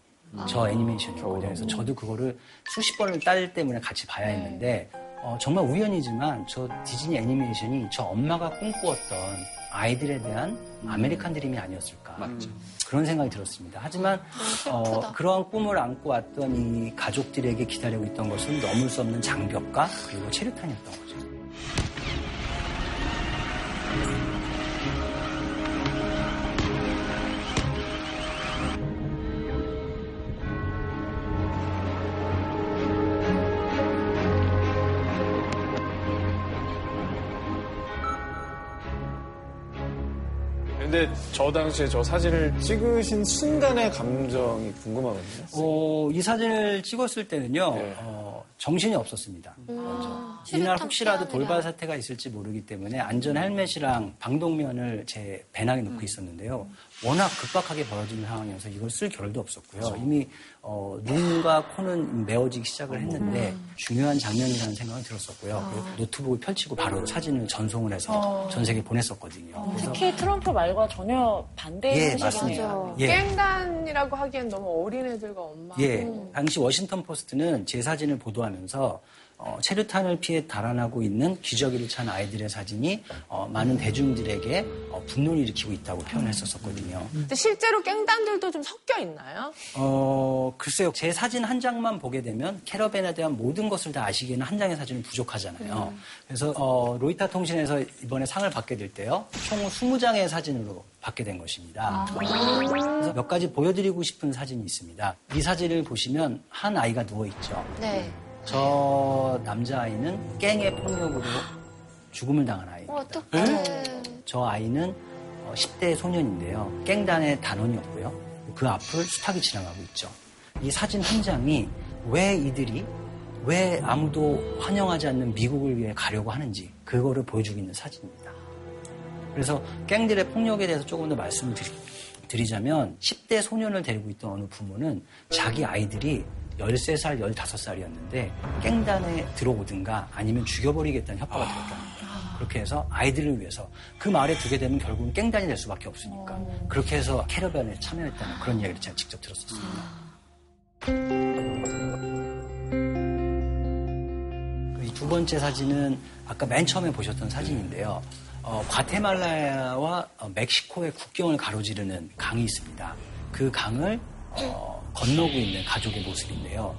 저 애니메이션이거든요. 그래서 저도 그거를 수십 번을 딸 때문에 같이 봐야 했는데 어, 정말 우연이지만 저 디즈니 애니메이션이 저 엄마가 꿈꾸었던 아이들에 대한 아메리칸 드림이 아니었을까. 맞죠. 그런 생각이 들었습니다. 하지만 어, 그러한 꿈을 안고 왔던 이 가족들에게 기다리고 있던 것은 넘을 수 없는 장벽과 그리고 최루탄이었던 거죠. 근데 저 당시에 저 사진을 찍으신 순간의 감정이 궁금하거든요. 어, 이 사진을 찍었을 때는요, 네. 어, 정신이 없었습니다. 아, 이날 혹시라도 돌발 사태가 있을지 모르기 때문에 안전 헬멧이랑 방독면을 제 배낭에 넣고 있었는데요. 워낙 급박하게 벌어지는 상황이어서 이걸 쓸 겨를도 없었고요. 이미 어, 눈과 코는 메워지기 시작을 했는데 중요한 장면이라는 생각은 들었었고요. 그래서 노트북을 펼치고 바로 사진을 전송을 해서 어. 전 세계에 보냈었거든요. 그래서 특히 트럼프 말과 전혀 반대의 예. 맞습니다. 예. 깽단이라고 하기엔 너무 어린 애들과 엄마. 예, 음. 당시 워싱턴 포스트는 제 사진을 보도하면서 어, 최루탄을 피해 달아나고 있는 기저귀를 찬 아이들의 사진이 어, 많은 대중들에게 어, 분노를 일으키고 있다고 표현했었거든요. 근데 실제로 깽단들도 좀 섞여 있나요? 어, 글쎄요. 제 사진 한 장만 보게 되면 캐러밴에 대한 모든 것을 다 아시기에는 한 장의 사진은 부족하잖아요. 그래서 어, 로이타 통신에서 이번에 상을 받게 될 때요. 총 20장의 사진으로 받게 된 것입니다. 그래서 몇 가지 보여드리고 싶은 사진이 있습니다. 이 사진을 보시면 한 아이가 누워 있죠. 네. 저 남자아이는 깽의 폭력으로 죽음을 당한 아이입니다. 어떡해. 저 아이는 어, 10대 소년인데요. 깽단의 단원이었고요. 그 앞을 수탉이 지나가고 있죠. 이 사진 한 장이 왜 이들이 왜 아무도 환영하지 않는 미국을 위해 가려고 하는지 그거를 보여주고 있는 사진입니다. 그래서 깽들의 폭력에 대해서 조금 더 말씀을 드리, 드리 자면 10대 소년을 데리고 있던 어느 부모는 자기 아이들이 13살, 15살이었는데 깽단에 들어오든가 아니면 죽여버리겠다는 협박을 들었다. 그렇게 해서 아이들을 위해서 그 말에 두게 되면 결국은 깽단이 될 수밖에 없으니까 그렇게 해서 캐러밴에 참여했다는 그런 이야기를 제가 직접 들었었습니다. 이 두 번째 사진은 아까 맨 처음에 보셨던 사진인데요. 어, 과테말라와 어, 멕시코의 국경을 가로지르는 강이 있습니다. 그 강을 어, 건너고 있는 가족의 모습인데요.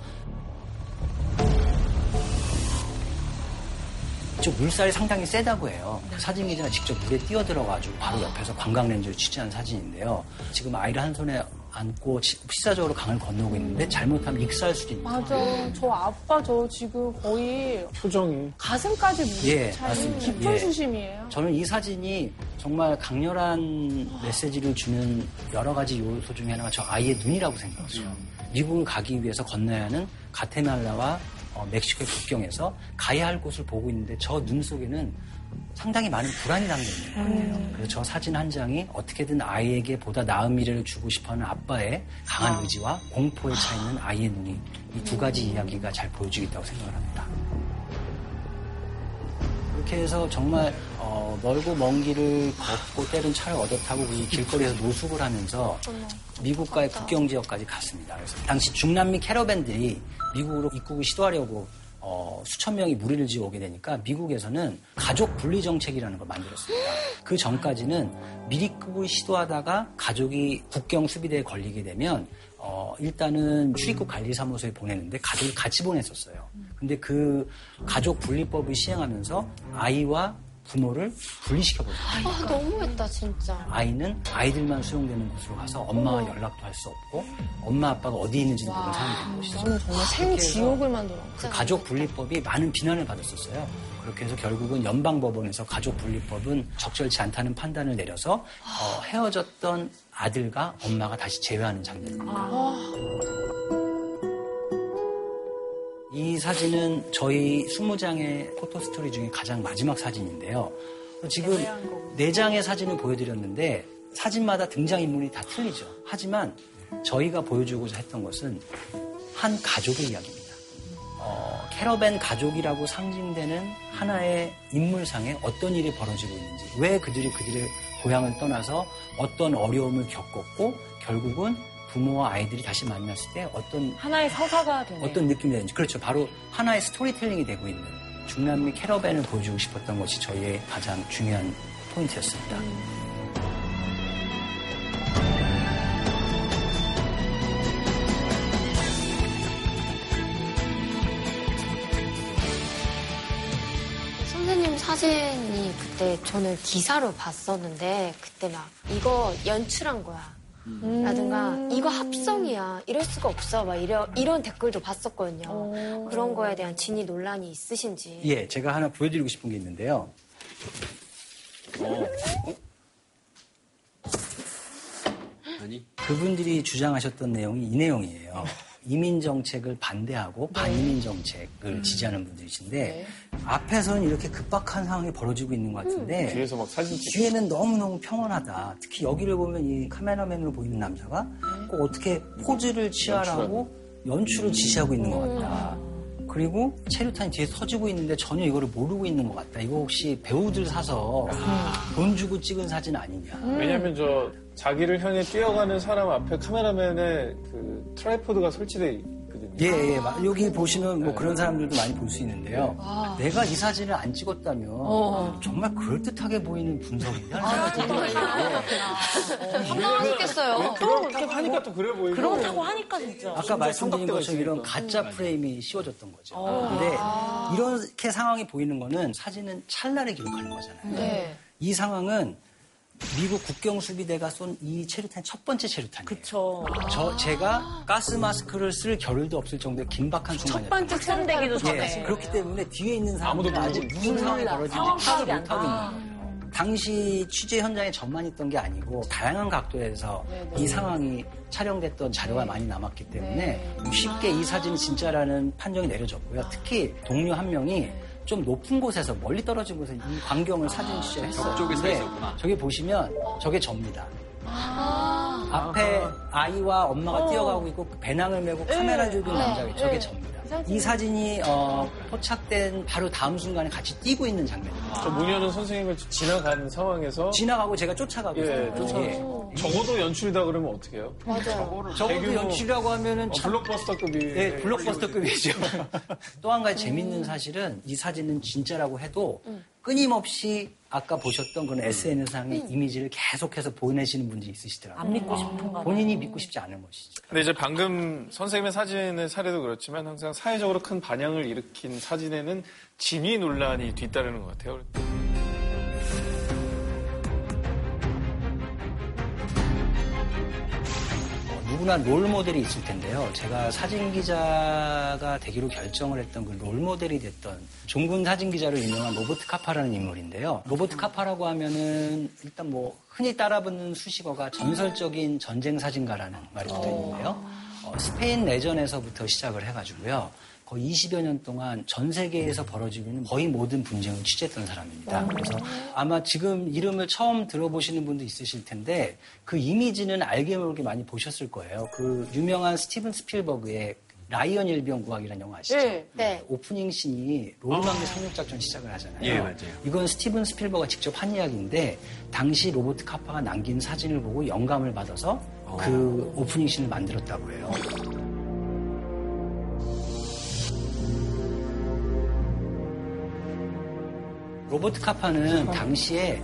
이쪽 물살이 상당히 세다고 해요. 그 사진 기자가 직접 물에 뛰어들어가지고 바로 옆에서 관광 렌즈를 취재한 사진인데요. 지금 아이를 한 손에 안고 시- 필사적으로 강을 건너고 있는데 잘못하면 익살 수도 있는 맞아. 저 아빠 저 지금 거의 표정이 가슴까지 예, 맞습니다. 깊은 예. 수심이에요. 저는 이 사진이 정말 강렬한 메시지를 주는 여러 가지 요소 중에 하나가 저 아이의 눈이라고 생각해요. 미국을 가기 위해서 건너야 하는 가테말라와 어, 멕시코의 국경에서 가야 할 곳을 보고 있는데 저 눈 속에는 상당히 많은 불안이 담겨 있는 거예요. 그래서 저 사진 한 장이 어떻게든 아이에게 보다 나은 미래를 주고 싶어하는 아빠의 강한 의지와 공포에 차 있는 아이의 눈이 이 두 가지 이야기가 잘 보여주겠다고 생각을 합니다. 그렇게 해서 정말 어, 멀고 먼 길을 걷고 때론 차를 얻어 타고 그 길거리에서 노숙을 하면서 미국과의 국경 지역까지 갔습니다. 그래서 당시 중남미 캐러밴들이 미국으로 입국을 시도하려고 어, 수천 명이 무리를 지어 오게 되니까 미국에서는 가족 분리 정책이라는 걸 만들었습니다. 그 전까지는 미리국을 시도하다가 가족이 국경 수비대에 걸리게 되면 어, 일단은 출입국 관리사무소에 보내는데 가족이 같이 보냈었어요. 근데 그 가족 분리법을 시행하면서 아이와 부모를 분리시켜버렸어요. 아, 너무했다, 진짜. 아이는 아이들만 수용되는 곳으로 가서 엄마와 연락도 할 수 없고 엄마 아빠가 어디 있는지도 모르는 상황이 된 것이죠. 저는 정말 생지옥을 만들어. 그 가족 분리법이 많은 비난을 받았었어요. 그렇게 해서 결국은 연방법원에서 가족 분리법은 적절치 않다는 판단을 내려서 어, 헤어졌던 아들과 엄마가 다시 재회하는 장면입니다. 이 사진은 저희 20장의 포토스토리 중에 가장 마지막 사진인데요. 지금 네 장의 사진을 보여드렸는데 사진마다 등장인물이 다 틀리죠. 하지만 저희가 보여주고자 했던 것은 한 가족의 이야기입니다. 어, 캐러밴 가족이라고 상징되는 하나의 인물상에 어떤 일이 벌어지고 있는지, 왜 그들이 그들의 고향을 떠나서 어떤 어려움을 겪었고, 결국은 부모와 아이들이 다시 만났을 때 어떤 하나의 서사가 되네요. 어떤 느낌이 되는지 그렇죠. 바로 하나의 스토리텔링이 되고 있는 중남미 캐러밴을 보여주고 싶었던 것이 저희의 가장 중요한 포인트였습니다. 선생님 사진이 그때 저는 기사로 봤었는데 그때 막 이거 연출한 거야. 라든가 이거 합성이야 이럴 수가 없어 막 이런 이런 댓글도 봤었거든요. 그런 거에 대한 진위 논란이 있으신지. 예, 제가 하나 보여드리고 싶은 게 있는데요. 어, 사진이 그분들이 주장하셨던 내용이 이 내용이에요. 이민 정책을 반대하고 반이민 정책을 지지하는 분들이신데 앞에서는 이렇게 급박한 상황이 벌어지고 있는 것 같은데 뒤에서 막 사진 찍고. 뒤에는 너무너무 평온하다. 특히 여기를 보면 이 카메라맨으로 보이는 남자가 꼭 어떻게 포즈를 취하라고 연출을 지시하고 있는 것 같다. 그리고 최루탄이 뒤에 터지고 있는데 전혀 이거를 모르고 있는 것 같다. 이거 혹시 배우들 사서 돈 주고 찍은 사진 아니냐. 왜냐면 저 자기를 향해 뛰어가는 사람 앞에 카메라맨의 그 tripod가 설치돼. 예, 예. 막 여기 보시면 뭐 그런 사람들도 많이 볼 수 있는데요. 아. 내가 이 사진을 안 찍었다면 어. 정말 그럴듯하게 보이는 분석이냐. 아, 황당하겠어요. 그렇게 하니까 또 그래 보이고. 그렇다고 하니까 진짜. 아까 말씀드린 것처럼 이런 있으니까. 가짜 프레임이 씌워졌던 거죠. 어. 근데 이렇게 상황이 보이는 거는 사진은 찰나를 기록하는 거잖아요. 네. 이 상황은 미국 국경 수비대가 쏜 이 체류탄 첫 번째 체류탄이에요. 그쵸. 저 제가 가스 마스크를 쓸 겨를도 없을 정도의 긴박한 순간이었어요. 첫 번째 체류되기도 전에. 예, 그렇기 때문에 뒤에 있는 사람들은 아직 무슨 상황이. 벌어지는지 상황 파악을 안 못하고 있는 거예요. 당시 취재 현장에 저만 있던 게 아니고 다양한 각도에서 이 상황이 촬영됐던 자료가 많이 남았기 때문에 쉽게 이 사진이 진짜라는 판정이 내려졌고요. 특히 동료 한 명이 좀 높은 곳에서 멀리 떨어진 곳에서 이 광경을 사진 취재를 했어요. 벽 쪽에 서 근데 있었구나. 저기 보시면 저게 접니다. 앞에 아이와 엄마가 뛰어가고 있고 배낭을 메고 카메라 들고 있는 남자가 있죠. 저게 접니다. 이 사진이 어, 포착된 바로 다음 순간에 같이 뛰고 있는 장면입니다. 저 문현은 선생님을 지나가는 상황에서 지나가고 제가 쫓아가고 예, 있어요. 쫓아 예. 적어도 연출이다 그러면 어떻게 해요? 맞아요. 적어도 대규모- 연출이라고 하면은 어, 참- 블록버스터급이 예, 블록버스터급이죠. 또 한 가지 재밌는 사실은 이 사진은 진짜라고 해도 끊임없이 아까 보셨던 그런 SNS상의 이미지를 계속해서 보내시는 분들이 있으시더라고요. 안 믿고 싶은가 봐. 본인이 믿고 싶지 않은 것이죠. 근데 이제 방금 선생님의 사진의 사례도 그렇지만 항상 사회적으로 큰 반향을 일으킨 사진에는 진위 논란이 뒤따르는 것 같아요. 누구나 롤 모델이 있을 텐데요. 제가 사진 기자가 되기로 결정을 했던 그 롤 모델이 됐던 종군 사진 기자로 유명한 로버트 카파라는 인물인데요. 로버트 카파라고 하면은 일단 뭐 흔히 따라붙는 수식어가 전설적인 전쟁 사진가라는 말이 붙어 있는데요. 어, 스페인 내전에서부터 시작을 해가지고요. 거의 20여 년 동안 전 세계에서 벌어지고 있는 거의 모든 분쟁을 취재했던 사람입니다. 그래서 아마 지금 이름을 처음 들어보시는 분도 있으실 텐데 그 이미지는 알게 모르게 많이 보셨을 거예요. 그 유명한 스티븐 스필버그의 라이언 일병 구하기라는 영화 아시죠? 네. 네. 오프닝 씬이 노르망디 상륙작전 시작을 하잖아요. 예, 맞아요. 이건 스티븐 스필버그가 직접 한 이야기인데 당시 로버트 카파가 남긴 사진을 보고 영감을 받아서 그 오프닝 씬을 만들었다고 해요. 로버트 카파는 당시에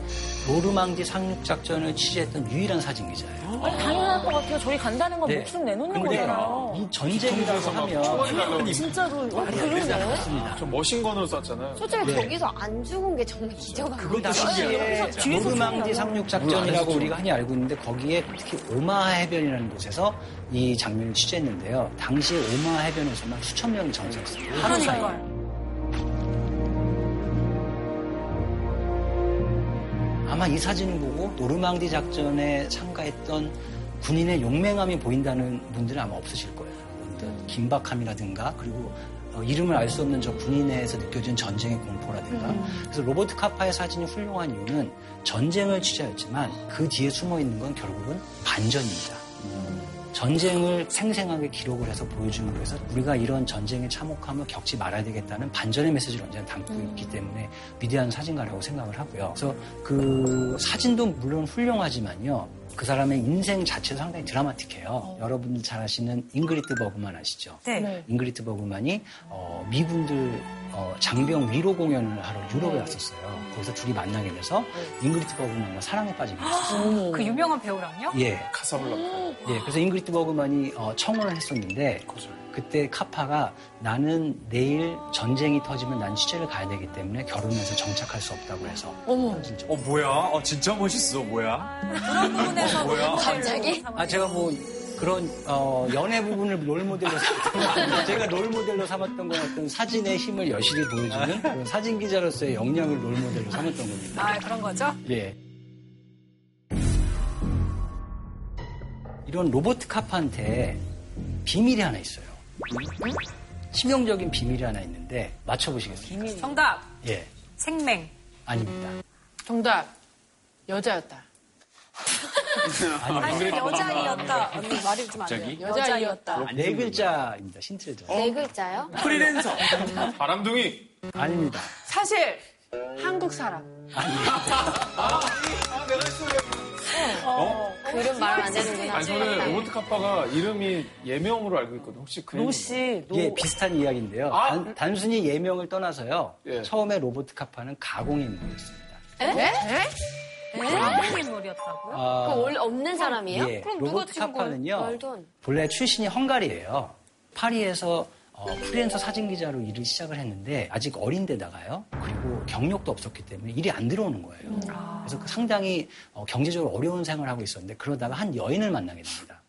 노르망디 상륙작전을 취재했던 유일한 사진 기자예요. 아니, 당연할 것 같아요. 저희 간다는 건 네. 목숨 내놓는 근데 거잖아요. 이 전쟁이라고 하면 진짜로. 어, 그러네. 저 머신건으로 쐈잖아요. 솔직히 네. 거기서 안 죽은 게 정말 기적 그 아니에요? 당시에 뒤에서 노르망디? 상륙작전이라고 우리가 흔히 알고 있는데 거기에 특히 오마하 해변이라는 곳에서 이 장면을 취재했는데요. 당시에 오마하 해변에서만 수천 명이 전사했어요. 하루 사이에. 아마 이 사진을 보고 노르망디 작전에 참가했던 군인의 용맹함이 보인다는 분들은 아마 없으실 거예요. 어떤 긴박함이라든가 그리고 어, 이름을 알 수 없는 저 군인에서 느껴진 전쟁의 공포라든가 그래서 로버트 카파의 사진이 훌륭한 이유는 전쟁을 취재했지만 그 뒤에 숨어 있는 건 결국은 반전입니다. 전쟁을 생생하게 기록을 해서 보여주는 거에서 우리가 이런 전쟁의 참혹함을 겪지 말아야 되겠다는 반전의 메시지를 언제나 담고 있기 때문에 위대한 사진가라고 생각을 하고요. 그래서 그 사진도 물론 훌륭하지만요. 그 사람의 인생 자체도 상당히 드라마틱해요. 여러분들 잘 아시는 잉그리트 버그만 아시죠? 네. 잉그리트 버그만이 어, 미군들 어, 장병 위로 공연을 하러 유럽에 왔었어요. 거기서 둘이 만나게 돼서 잉그리트 버그만과 사랑에 빠지게 됐어요. 그 유명한 배우랑요? 예. 카사블랑카. 예, 그래서 잉그리트 버그만이 어, 청혼을 했었는데 그때 카파가 나는 내일 전쟁이 터지면 난 취재를 가야 되기 때문에 결혼해서 정착할 수 없다고 해서 어머. 진짜 어, 뭐야? 어, 진짜 멋있어. 뭐야? 그런 부분에서 뭐야? 갑자기? 아 제가 뭐 그런 어, 연애 부분을 롤 모델로 삼았던 제가 롤 모델로 삼았던 건 어떤 사진의 힘을 여실히 보여주는 그런 사진 기자로서의 역량을 롤 모델로 삼았던 겁니다. 아, 그런 거죠? 예. 이런 로버트 카파한테 비밀이 하나 있어요. 치명적인 비밀이 하나 있는데 맞춰보시겠습니까? 정답. 예, 생맹. 아닙니다. 정답. 여자였다. 아니, 여자이었다. 언니 말이 좀 안 돼요. 여자이었다. 네 글자입니다. 힌트를 드려요. 네 글자요? 프리랜서. 바람둥이. 아닙니다. 사실 한국 사람. 어? 그 이름 말하면 안 되는구나. 아니 저는 로버트 카파가 이름이 예명으로 알고 있거든요. 혹시 그 로시, 예, 비슷한 이야기인데요. 아! 단, 순히 예명을 떠나서요. 예. 처음에 로버트 카파는 가공의 인물이었습니다. 네? 한국 인물이었다고요? 아, 그 원래 없는 사람이에요? 예, 그럼 누가 로버트 거예요? 카파는요. 본래 출신이 헝가리예요. 파리에서 어, 프리랜서 사진 기자로 일을 시작을 했는데 아직 어린 데다가요. 그리고 경력도 없었기 때문에 일이 안 들어오는 거예요. 그래서 그 상당히 어, 경제적으로 어려운 생활을 하고 있었는데 그러다가 한 여인을 만나게 됩니다.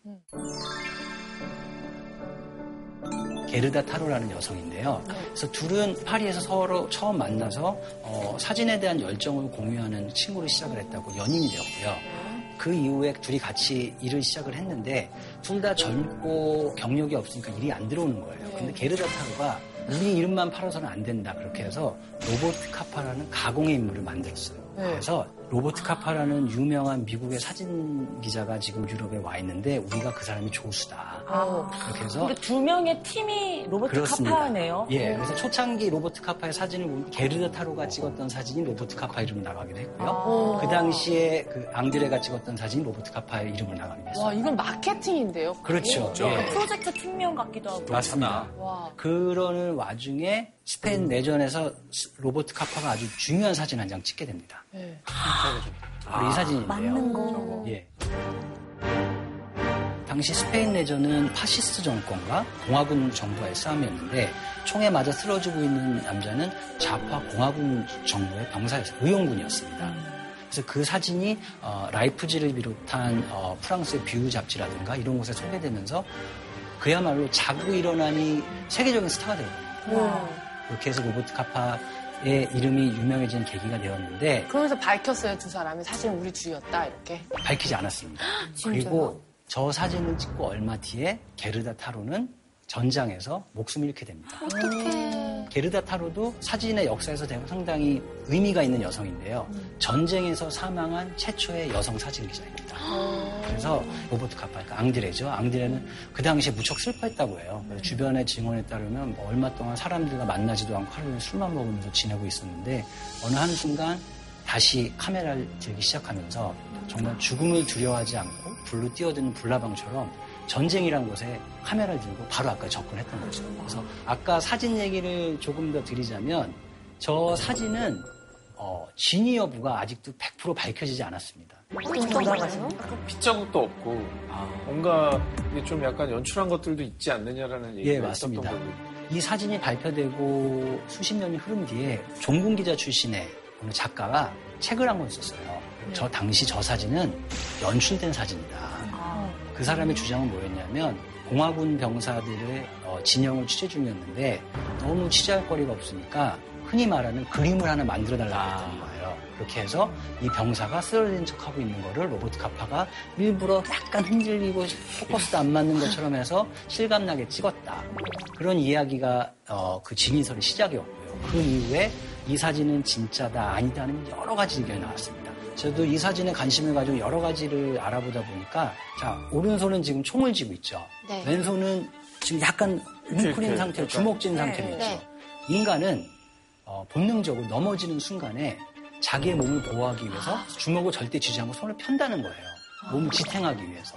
게르다 타로라는 여성인데요. 그래서 둘은 파리에서 서로 처음 만나서 어, 사진에 대한 열정을 공유하는 친구를 시작을 했다고 연인이 되었고요. 그 이후에 둘이 같이 일을 시작을 했는데 둘 다 젊고 경력이 없으니까 일이 안 들어오는 거예요. 근데 게르다 타로가 우리 이름만 팔아서는 안 된다 그렇게 해서 로버트 카파라는 가공의 인물을 만들었어요. 그래서 로버트 카파라는 유명한 미국의 사진 기자가 지금 유럽에 와 있는데 우리가 그 사람이 조수다. 그렇게 해서 근데 두 명의 팀이 로버트 그렇습니다. 카파네요. 예, 그래서 초창기 로버트 카파의 사진을 보면 게르다 타로가 찍었던 사진이 로버트 카파 이름 나가기도 했고요. 아. 그 당시에 그 앙드레가 찍었던 사진이 로버트 카파의 이름을 나가기도 했어요. 와, 이건 마케팅인데요. 그렇죠. 예. 프로젝트 팀명 같기도 하고. 맞습니다. 와. 그러는 와중에 스페인 내전에서 스- 로버트 카파가 아주 중요한 사진 한 장 찍게 됩니다. 네. 바로 이 사진인데요. 맞는 거. 예. 당시 스페인 내전은 파시스트 정권과 공화군 정부와의 싸움이었는데 총에 맞아 쓰러지고 있는 남자는 좌파 공화군 정부의 병사였어요. 의용군이었습니다. 그래서 그 사진이 어, 라이프지를 비롯한 어, 프랑스의 뷰 잡지라든가 이런 곳에 소개되면서 그야말로 자고 일어나니 세계적인 스타가 되었거든요. 그렇게 해서 로버트 카파 의 이름이 유명해진 계기가 되었는데 그러면서 밝혔어요, 두 사람이. 사실 우리 둘이었다, 이렇게. 밝히지 않았습니다. 그리고 저 사진을 찍고 얼마 뒤에 게르다 타로는 전장에서 목숨을 잃게 됩니다. 어떡해. 게르다 타로도 사진의 역사에서 상당히 의미가 있는 여성인데요. 전쟁에서 사망한 최초의 여성 사진 기자입니다. 그래서 로버트 카파, 그러니까 앙드레죠. 앙드레는 그 당시에 무척 슬퍼했다고 해요. 주변의 증언에 따르면 뭐 얼마 동안 사람들과 만나지도 않고 하루 종일 술만 먹으면서 지내고 있었는데 어느 한순간 다시 카메라를 들기 시작하면서 정말 죽음을 두려워하지 않고 불로 뛰어드는 불나방처럼 전쟁이란 곳에 카메라를 들고 바로 아까 접근했던 거죠. 그래서 아까 사진 얘기를 조금 더 드리자면 저 사진은 어, 진위 여부가 아직도 100% 밝혀지지 않았습니다. 핏자국도 없고 뭔가 이게 좀 약간 연출한 것들도 있지 않느냐라는 얘기가 예, 맞습니다. 이 사진이 발표되고 수십 년이 흐른 뒤에 종군 기자 출신의 작가가 책을 한 권 썼어요. 저 당시 저 사진은 연출된 사진이다. 그 사람의 주장은 뭐였냐면 공화군 병사들의 어, 진영을 취재 중이었는데 너무 취재할 거리가 없으니까 흔히 말하는 그림을 하나 만들어 달라고 했던 거예요. 그렇게 해서 이 병사가 쓰러진 척하고 있는 거를 로버트 카파가 일부러 약간 흔들리고 포커스도 안 맞는 것처럼 해서 실감나게 찍었다. 그런 이야기가 어, 그 진위설의 시작이었고요. 그 이후에 이 사진은 진짜다 아니다는 여러 가지 의견이 나왔습니다. 저도 이 사진에 관심을 가지고 여러 가지를 알아보다 보니까 자 오른손은 지금 총을 쥐고 있죠. 네. 왼손은 지금 약간 웅크린 이렇게 상태로 약간. 주먹 쥔 네. 상태로 있죠. 네. 인간은 어, 본능적으로 넘어지는 순간에 자기의 몸을 보호하기 위해서 주먹을 절대 쥐지 않고 손을 편다는 거예요. 몸을 지탱하기 위해서.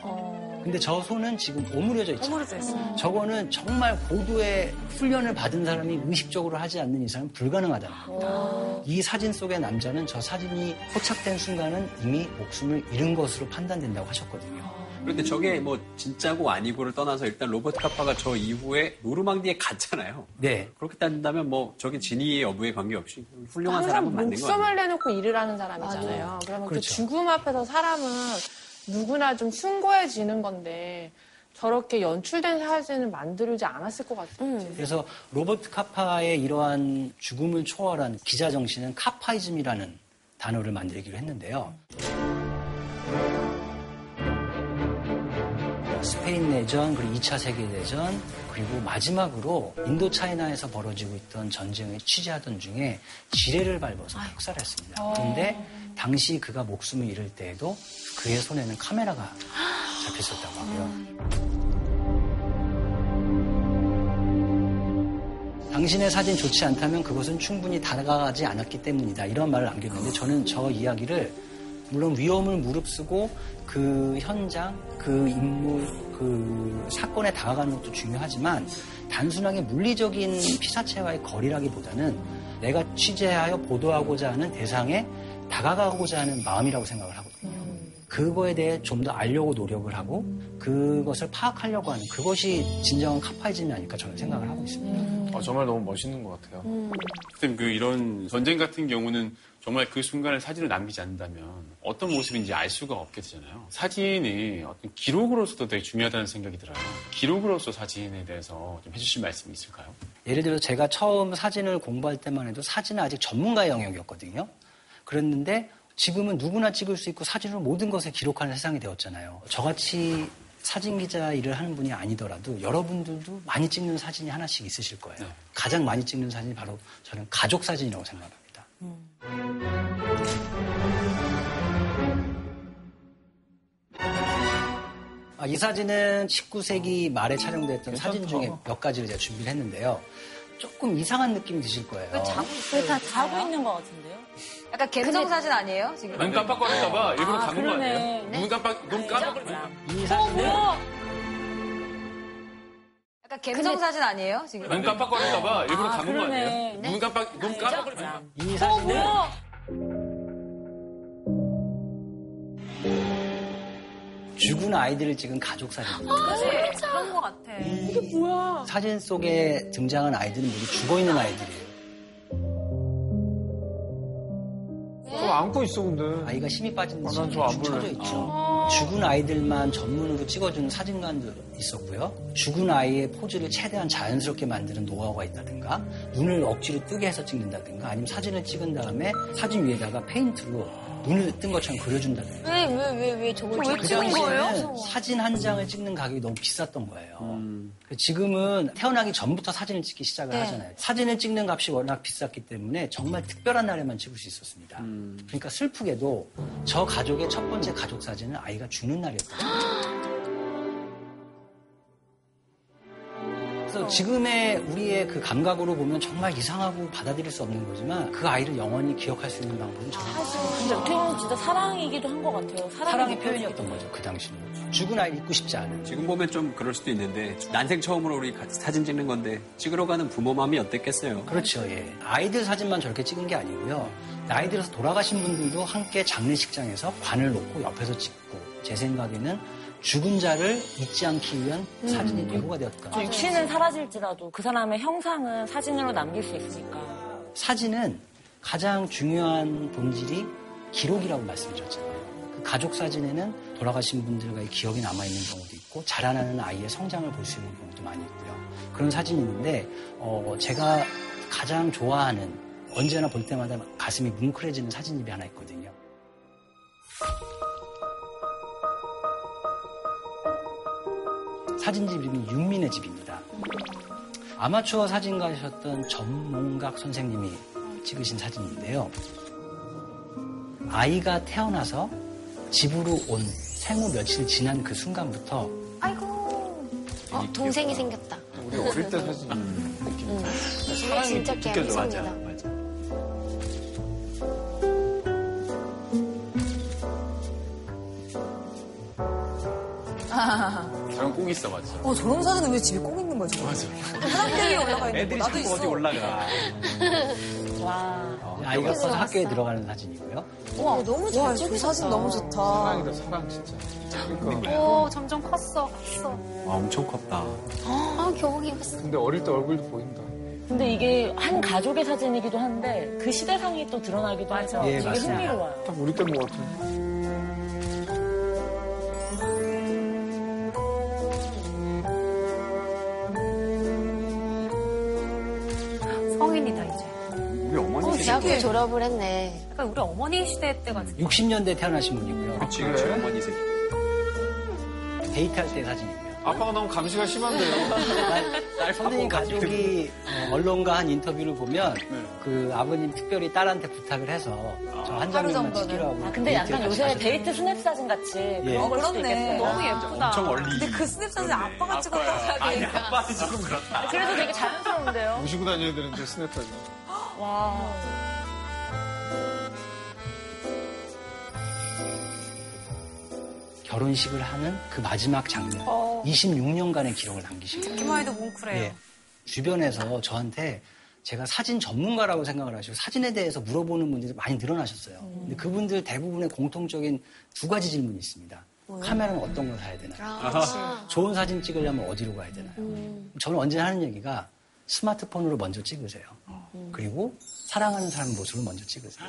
근데 저 손은 지금 오므려져 있죠. 오므려져 있어요. 저거는 정말 고도의 훈련을 받은 사람이 의식적으로 하지 않는 이상은 불가능하다는 겁니다. 이 사진 속의 남자는 저 사진이 포착된 순간은 이미 목숨을 잃은 것으로 판단된다고 하셨거든요. 그런데 저게 뭐 진짜고 아니고를 떠나서 일단 로버트 카파가 저 이후에 노르망디에 갔잖아요. 네. 그렇게 따진다면 뭐 저게 진위 여부에 관계없이 훌륭한 사람은 맞는 거 목숨을? 내놓고 일을 하는 사람이잖아요. 그러면 그 그렇죠. 죽음 앞에서 사람은 누구나 좀 숭고해지는 건데 저렇게 연출된 사진을 만들지 않았을 것 같아요. 그래서 로버트 카파의 이러한 죽음을 초월한 기자 정신은 카파이즘이라는 단어를 만들기로 했는데요. 스페인 내전, 그리고 2차 세계대전, 그리고 마지막으로 인도 차이나에서 벌어지고 있던 전쟁을 취재하던 중에 지뢰를 밟아서 학살했습니다. 그런데 당시 그가 목숨을 잃을 때에도 그의 손에는 카메라가 잡혔었다고 하고요. 당신의 사진 좋지 않다면 그것은 충분히 다가가지 않았기 때문이다. 이런 말을 남겼는데 저는 저 이야기를 물론 위험을 무릅쓰고 그 현장, 그 인물, 그 사건에 다가가는 것도 중요하지만 단순하게 물리적인 피사체와의 거리라기보다는 내가 취재하여 보도하고자 하는 대상에 다가가고자 하는 마음이라고 생각을 하거든요. 그거에 대해 좀 더 알려고 노력을 하고 그것을 파악하려고 하는 그것이 진정한 카파이즘이 아닐까 저는 생각을 하고 있습니다. 아, 정말 너무 멋있는 것 같아요. 선생님, 그 이런 전쟁 같은 경우는 정말 그 순간을 사진을 남기지 않는다면 어떤 모습인지 알 수가 없게 되잖아요. 사진이 어떤 기록으로서도 되게 중요하다는 생각이 들어요. 기록으로서 사진에 대해서 좀 해주실 말씀이 있을까요? 예를 들어 제가 처음 사진을 공부할 때만 해도 사진은 아직 전문가의 영역이었거든요. 그랬는데 지금은 누구나 찍을 수 있고 사진으로 모든 것을 기록하는 세상이 되었잖아요. 저같이 사진 기자 일을 하는 분이 아니더라도 여러분들도 많이 찍는 사진이 하나씩 있으실 거예요. 가장 많이 찍는 사진이 바로 저는 가족 사진이라고 생각합니다. 아, 이 사진은 19세기 말에 촬영됐던 사진 중에 몇 가지를 제가 준비를 했는데요. 조금 이상한 느낌이 드실 거예요. 왜다 자고 있는 것 같은데요? 약간 갬성 사진 아니에요? 지금? 눈 깜빡거릴까봐 일부러 아, 감은 거 그러네. 아니에요? 눈 깜빡, 눈 깜빡거릴까봐. 이 사진은 약간 갬성 사진 아니에요? 지금? 눈 깜빡거릴까봐 일부러 아, 감은 거 그러네. 아니에요? 눈 깜빡, 눈 깜빡거릴까봐. 이 사진은 죽은 아이들을 찍은 가족 사진입니다. 그치? 그런 것 같아. 이게 뭐야? 사진 속에 등장한 아이들은 모두 죽어 있는 아이들이에요. 저 안고 있어, 근데. 아이가 힘이 빠진 아, 난 저 안 볼래. 있죠. 죽은 아이들만 전문으로 찍어주는 사진관도 있었고요. 죽은 아이의 포즈를 최대한 자연스럽게 만드는 노하우가 있다든가, 눈을 억지로 뜨게 해서 찍는다든가, 아니면 사진을 찍은 다음에 사진 위에다가 페인트로 눈을 뜬 것처럼 그려준다든가. 왜, 왜, 왜, 왜 저걸 왜 그 찍은 거예요? 당시에는 사진 한 장을 찍는 가격이 너무 비쌌던 거예요. 음. 지금은 태어나기 전부터 사진을 찍기 시작을 네. 하잖아요. 사진을 찍는 값이 워낙 비쌌기 때문에 정말 특별한 날에만 찍을 수 있었습니다. 음. 그러니까 슬프게도 저 가족의 첫 번째 가족 사진은 아이가 죽는 날이었거 그래서 지금의 우리의 그 감각으로 보면 정말 이상하고 받아들일 수 없는 거지만 그 아이를 영원히 기억할 수 있는 방법은 저는 근데 어떻게 보면 진짜 사랑이기도 한 것 같아요. 사랑의 표현이었던 거죠 그 당시는. 죽은 아이 잊고 싶지 않은. 지금 보면 좀 그럴 수도 있는데 난생 처음으로 우리 같이 사진 찍는 건데 찍으러 가는 부모 마음이 어땠겠어요? 그렇죠, 예. 아이들 사진만 저렇게 찍은 게 아니고요. 나이 들어서 돌아가신 분들도 함께 장례식장에서 관을 놓고 옆에서 찍고, 제 생각에는 죽은 자를 잊지 않기 위한 사진이 도구가 되었다. 육신은 사라질지라도 그 사람의 형상은 사진으로 남길 수 있으니까. 사진은 가장 중요한 본질이 기록이라고 말씀드렸잖아요. 그 가족 사진에는 돌아가신 분들과의 기억이 남아있는 경우도 있고, 자라나는 아이의 성장을 볼 수 있는 경우도 많이 있고요. 그런 사진이 있는데, 어, 제가 가장 좋아하는, 언제나 볼 때마다 가슴이 뭉클해지는 사진집이 하나 있거든요. 사진집 이름이 윤민의 집입니다. 아마추어 사진가셨던 전몽각 선생님이 찍으신 사진인데요. 아이가 태어나서 집으로 온 생후 며칠 지난 그 순간부터 아이고. 어, 동생이 생겼다. 우리 어릴 때 사진 느낌. 응. 사랑이 진짜 느껴져. 감성이다. 맞아. 저런 꼭 있어, 맞아. 어, 저런 사진은 왜 집에 꼭 있는 거죠? 맞아. 화장대에 올라가 있는 거 애들이 나도 자꾸 있어. 어디 올라가. 와. 아이가 커서 학교에 들어가는 사진이고요. 와, 너무 잘 찍으셨다. 사진 너무 좋다. 사랑이다, 사랑, 진짜. 그러니까. 오, 점점 컸어, 컸어. 와, 엄청 컸다. 아, 겨우기 봤어. 근데 어릴 때 얼굴도 보인다. 근데 이게 한 가족의 사진이기도 한데 그 시대상이 또 드러나기도 하죠. 예, 되게 맞습니다. 흥미로워요. 딱 우리 때인 것 같아. 대학교 졸업을 했네. 약간 우리 어머니 시대 때 같은. 60년대 태어나신 분이고요. 그치, 그치, 어머니 생각. 데이트할 때 사진이고요. 아빠가 너무 감시가 심한데요. 선생님 가족이 어, 언론과 한 인터뷰를 보면 네. 그 아버님 특별히 딸한테 부탁을 해서 저 한 장면만 찍기로 하고 아, 근데 약간 요새 데이트 스냅 사진 같이 예. 구도 그렇네. 너무 예쁘다. 엄청 얼리. 근데 그 스냅 사진 아빠가 찍었다. 아니, 아빠는 조금 그렇다. 그래도 되게 자연스러운데요. 모시고 다녀야 되는데 스냅 사진. 와. 결혼식을 하는 그 마지막 장면, 어. 26년간의 기록을 남기신 거예요. 듣기만 해도 뭉클해요. 예. 주변에서 저한테 제가 사진 전문가라고 생각을 하시고 사진에 대해서 물어보는 분들이 많이 늘어나셨어요. 근데 그분들 대부분의 공통적인 두 가지 질문이 있습니다. 카메라는 어떤 걸 사야 되나요? 아, 좋은 사진 찍으려면 어디로 가야 되나요? 저는 언제나 하는 얘기가 스마트폰으로 먼저 찍으세요. 그리고 사랑하는 사람 모습을 먼저 찍으세요.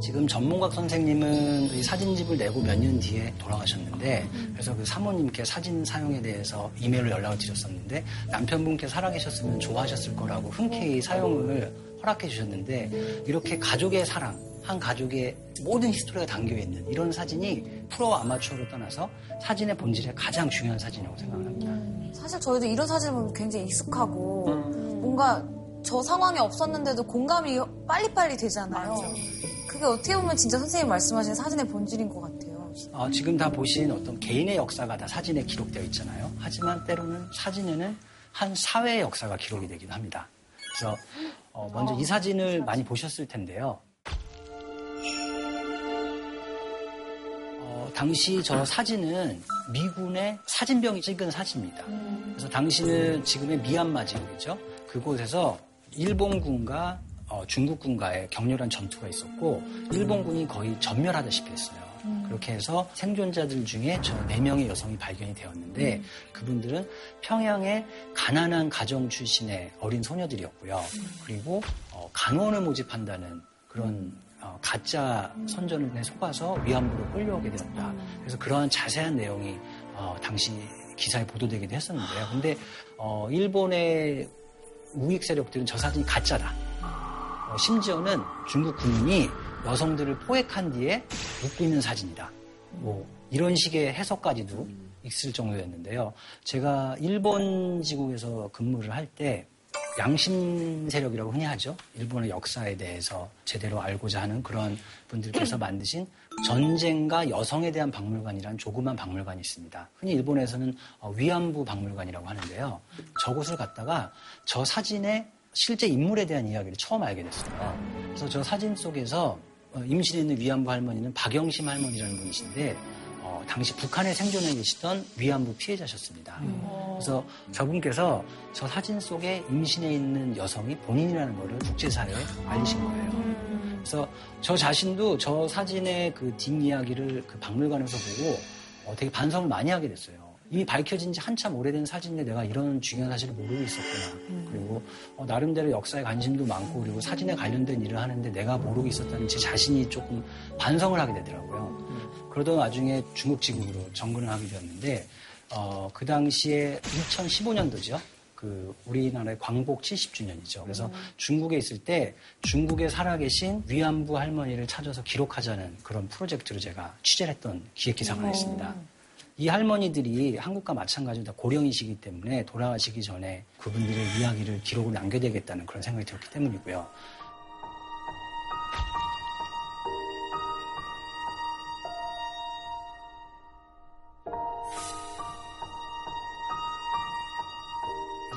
지금 전문각 선생님은 이 사진집을 내고 몇 년 뒤에 돌아가셨는데 그래서 그 사모님께 사진 사용에 대해서 이메일로 연락을 드렸었는데 남편분께 살아계셨으면 좋아하셨을 거라고 흔쾌히 사용을 허락해 주셨는데 이렇게 가족의 사랑, 한 가족의 모든 히스토리가 담겨 있는 이런 사진이 프로 아마추어를 떠나서 사진의 본질의 가장 중요한 사진이라고 생각을 합니다. 사실 저희도 이런 사진을 보면 굉장히 익숙하고 뭔가 저 상황이 없었는데도 공감이 빨리빨리 되잖아요. 그게 어떻게 보면 진짜 선생님 말씀하신 사진의 본질인 것 같아요. 어, 지금 다 보신 어떤 개인의 역사가 다 사진에 기록되어 있잖아요. 하지만 때로는 사진에는 한 사회의 역사가 기록이 되기도 합니다. 그래서 어, 먼저 이 사진을 많이 보셨을 텐데요. 어, 당시 저 사진은 미군의 사진병이 찍은 사진입니다. 그래서 당시는 지금의 미얀마 지역이죠. 그곳에서 일본군과 어, 중국군과의 격렬한 전투가 있었고 일본군이 거의 전멸하다시피 했어요. 그렇게 해서 생존자들 중에 저 네 명의 여성이 발견이 되었는데 그분들은 평양의 가난한 가정 출신의 어린 소녀들이었고요. 그리고 어, 간원을 모집한다는 그런 어, 가짜 선전에 속아서 위안부로 끌려오게 되었다. 그래서 그러한 자세한 내용이 어, 당시 기사에 보도되기도 했었는데요. 근데 어, 일본의 우익 세력들은 저 사진이 가짜다. 어, 심지어는 중국 군인이 여성들을 포획한 뒤에 웃고 있는 사진이다. 뭐 이런 식의 해석까지도 있을 정도였는데요. 제가 일본 지국에서 근무를 할 때 양심 세력이라고 흔히 하죠. 일본의 역사에 대해서 제대로 알고자 하는 그런 분들께서 만드신 전쟁과 여성에 대한 박물관이라는 조그만 박물관이 있습니다. 흔히 일본에서는 어, 위안부 박물관이라고 하는데요. 저곳을 갔다가 저 사진의 실제 인물에 대한 이야기를 처음 알게 됐어요. 그래서 저 사진 속에서 어, 임신해 있는 위안부 할머니는 박영심 할머니라는 분이신데 어, 당시 북한에 생존해 계시던 위안부 피해자셨습니다. 그래서 저분께서 저 사진 속에 임신해 있는 여성이 본인이라는 것을 국제사회에 알리신 거예요. 그래서 저 자신도 저 사진의 그 뒷이야기를 그 박물관에서 보고 어, 되게 반성을 많이 하게 됐어요. 이미 밝혀진 지 한참 오래된 사진인데 내가 이런 중요한 사실을 모르고 있었구나. 그리고 어, 나름대로 역사에 관심도 많고 그리고 사진에 관련된 일을 하는데 내가 모르고 있었다는 제 자신이 조금 반성을 하게 되더라고요. 그러던 와중에 중국 지국으로 정근을 하게 되었는데 어, 그 당시에 2015년도죠. 그 우리나라의 광복 70주년이죠. 그래서 중국에 있을 때 중국에 살아계신 위안부 할머니를 찾아서 기록하자는 그런 프로젝트로 제가 취재를 했던 기획 기사가 있습니다. 이 할머니들이 한국과 마찬가지로 다 고령이시기 때문에 돌아가시기 전에 그분들의 이야기를 기록을 남겨야겠다는 그런 생각이 들었기 때문이고요.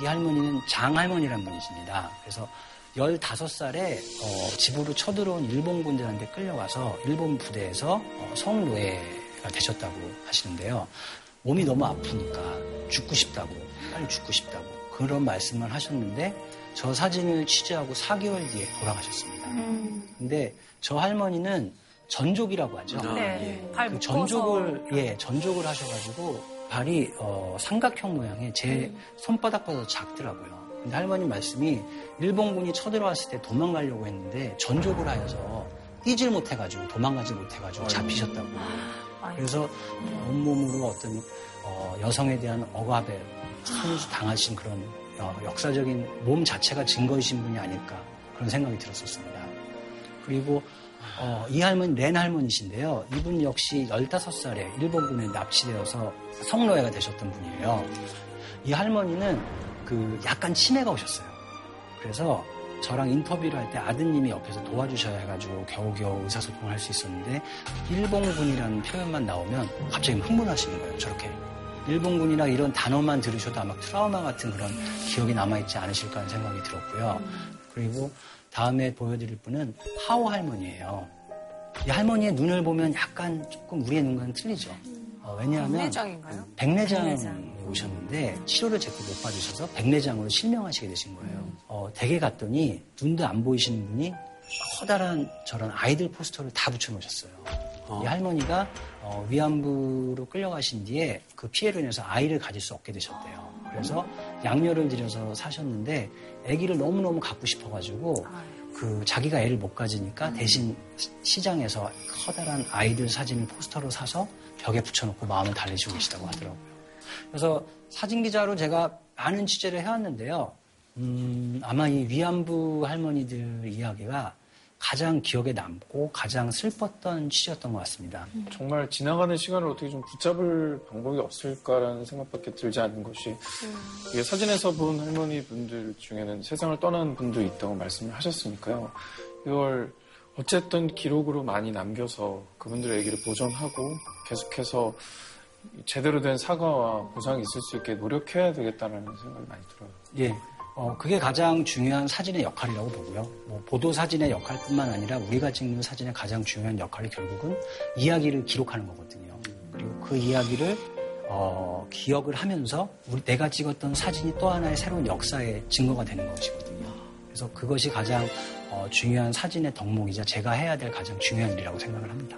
이 할머니는 장할머니란 분이십니다. 그래서 15살에 어, 집으로 쳐들어온 일본 군들한테 끌려가서 일본 부대에서 어, 성노예가 되셨다고 하시는데요. 몸이 너무 아프니까 죽고 싶다고, 빨리 죽고 싶다고 그런 말씀을 하셨는데 저 사진을 취재하고 4개월 뒤에 돌아가셨습니다. 근데 저 할머니는 전족이라고 하죠. 네. 발 그. 전족을 예 전족을 하셔가지고 발이 어, 삼각형 모양의 제 손바닥보다 더 작더라고요. 근데 할머니 말씀이 일본군이 쳐들어왔을 때 도망가려고 했는데 전족을 하여서 뛰질 못해가지고 도망가지 못해가지고 잡히셨다고. 그래서 온몸으로 어떤 어, 여성에 대한 억압에 참 당하신 그런 어, 역사적인 몸 자체가 증거이신 분이 아닐까 그런 생각이 들었었습니다. 그리고 어, 이 할머니 렌 할머니신데요. 이분 역시 15살에 일본군에 납치되어서 성노예가 되셨던 분이에요. 이 할머니는 그 약간 치매가 오셨어요. 그래서 저랑 인터뷰를 할 때 아드님이 옆에서 도와주셔야 해가지고 겨우겨우 의사소통을 할 수 있었는데 일본군이라는 표현만 나오면 갑자기 흥분하시는 거예요. 저렇게. 일본군이나 이런 단어만 들으셔도 아마 트라우마 같은 그런 기억이 남아있지 않으실까 하는 생각이 들었고요. 그리고 다음에 보여드릴 분은 하오 할머니예요. 이 할머니의 눈을 보면 약간 조금 우리의 눈과는 틀리죠. 어, 왜냐하면 백내장인가요? 백내장이 오셨는데 치료를 제때 못 받으셔서 백내장으로 실명하시게 되신 거예요. 어, 댁에 갔더니 눈도 안 보이시는 분이 커다란 저런 아이들 포스터를 다 붙여놓으셨어요. 이 할머니가 어, 위안부로 끌려가신 뒤에 그 피해로 인해서 아이를 가질 수 없게 되셨대요. 그래서 양녀를 들여서 사셨는데 아기를 너무너무 갖고 싶어가지고 그 자기가 애를 못 가지니까 대신 시- 시장에서 커다란 아이들 사진을 포스터로 사서 벽에 붙여놓고 마음을 달래시고 계시다고 하더라고요. 그래서 사진 기자로 제가 많은 취재를 해왔는데요. 음, 아마 이 위안부 할머니들 이야기가 가장 기억에 남고 가장 슬펐던 취재였던 것 같습니다. 정말 지나가는 시간을 어떻게 좀 붙잡을 방법이 없을까라는 생각밖에 들지 않는 것이 이게 사진에서 본 할머니 분들 중에는 세상을 떠난 분도 있다고 말씀을 하셨으니까요. 이걸 어쨌든 기록으로 많이 남겨서 그분들의 얘기를 보존하고 계속해서 제대로 된 사과와 보상이 있을 수 있게 노력해야 되겠다는 생각이 많이 들어요. 예. 어, 그게 가장 중요한 사진의 역할이라고 보고요. 뭐, 보도 사진의 역할뿐만 아니라 우리가 찍는 사진의 가장 중요한 역할이 결국은 이야기를 기록하는 거거든요. 그리고 그 이야기를 어, 기억을 하면서 우리 내가 찍었던 사진이 또 하나의 새로운 역사의 증거가 되는 것이거든요. 그래서 그것이 가장 어, 중요한 사진의 덕목이자 제가 해야 될 가장 중요한 일이라고 생각을 합니다.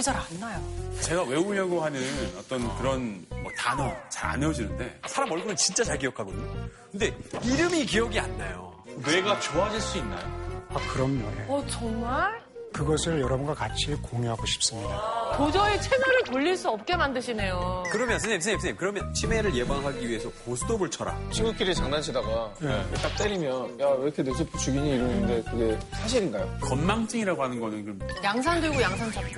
기억이 잘 안 나요. 제가 외우려고 하는 어떤 그런 뭐 단어 잘 안 외워지는데 사람 얼굴은 진짜 잘 기억하거든요. 근데 이름이 기억이 안 나요. 뇌가 좋아질 수 있나요? 아, 그럼요. 예. 어, 정말? 그것을 여러분과 같이 공유하고 싶습니다. 도저히 채널을 돌릴 수 없게 만드시네요. 그러면 선생님, 선생님, 선생님, 그러면 치매를 예방하기 위해서 고스톱을 쳐라. 친구끼리 장난치다가 딱 때리면 야 왜 이렇게 내 세포 죽이니 이러는데 그게 사실인가요? 건망증이라고 하는 거는 그럼 양산 들고 양산 잡고.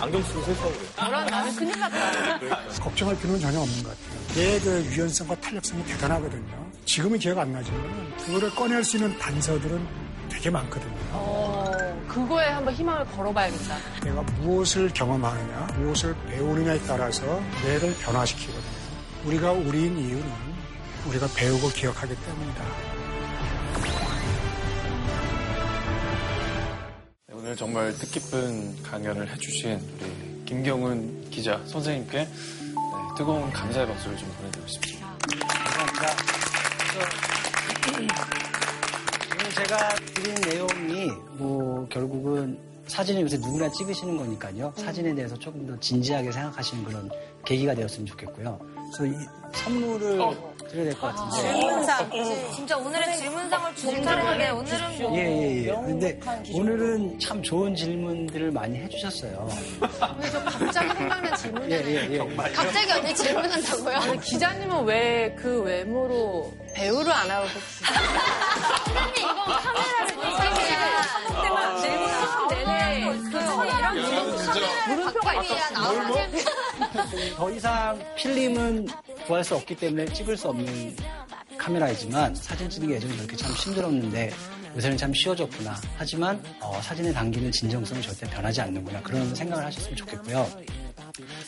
안경 쓰고 슬퍼 그래요. 너랑 나는 큰일 났다. 걱정할 필요는 전혀 없는 것 같아요. 얘의 그 유연성과 탄력성이 대단하거든요. 지금은 기억 안 나지만 그거를 꺼낼 수 있는 단서들은 되게 많거든요. 어, 그거에 한번 희망을 걸어봐야겠다. 내가 무엇을 경험하느냐, 무엇을 배우느냐에 따라서 뇌를 변화시키거든요. 우리가 우리인 이유는 우리가 배우고 기억하기 때문이다. 네, 오늘 정말 뜻깊은 강연을 해주신 우리 김경은 기자 선생님께 네, 뜨거운 감사의 박수를 좀 보내드리고 싶습니다. 감사합니다. 제가 드린 내용이 뭐 결국은 사진을 요새 누구나 찍으시는 거니까요. 사진에 대해서 조금 더 진지하게 생각하시는 그런 계기가 되었으면 좋겠고요. 그래서 이 선물을 드려야 될 것 같은데. 질문상. 진짜 오늘은 질문상을 주신다는데 오늘은 뭐. 예, 예, 예. 근데 오늘은 참 좋은 질문들을 많이 해주셨어요. 근데 저 갑자기 생각난 질문이네. 예, 예, 예. 갑자기 언니 질문한다고요? 아니, 기자님은 왜 그 외모로 배우를 안 하고 근데 이건 카메라를 사복 때만 질문 내내 그 이런 물음표가 있었어. 더 이상 필름은 구할 수 없기 때문에 찍을 수 없는 카메라이지만 사진 찍는 게 예전에 그렇게 참 힘들었는데 요새는 참 쉬워졌구나. 하지만 어, 사진에 담기는 진정성은 절대 변하지 않는구나. 그런 생각을 하셨으면 좋겠고요.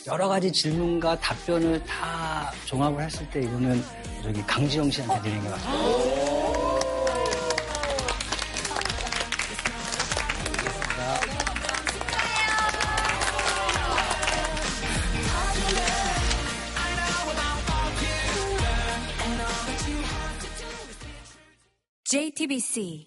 여러 가지 질문과 답변을 다 종합을 했을 때 이거는 저기 강지영 씨한테 드리는 것 같아요. JTBC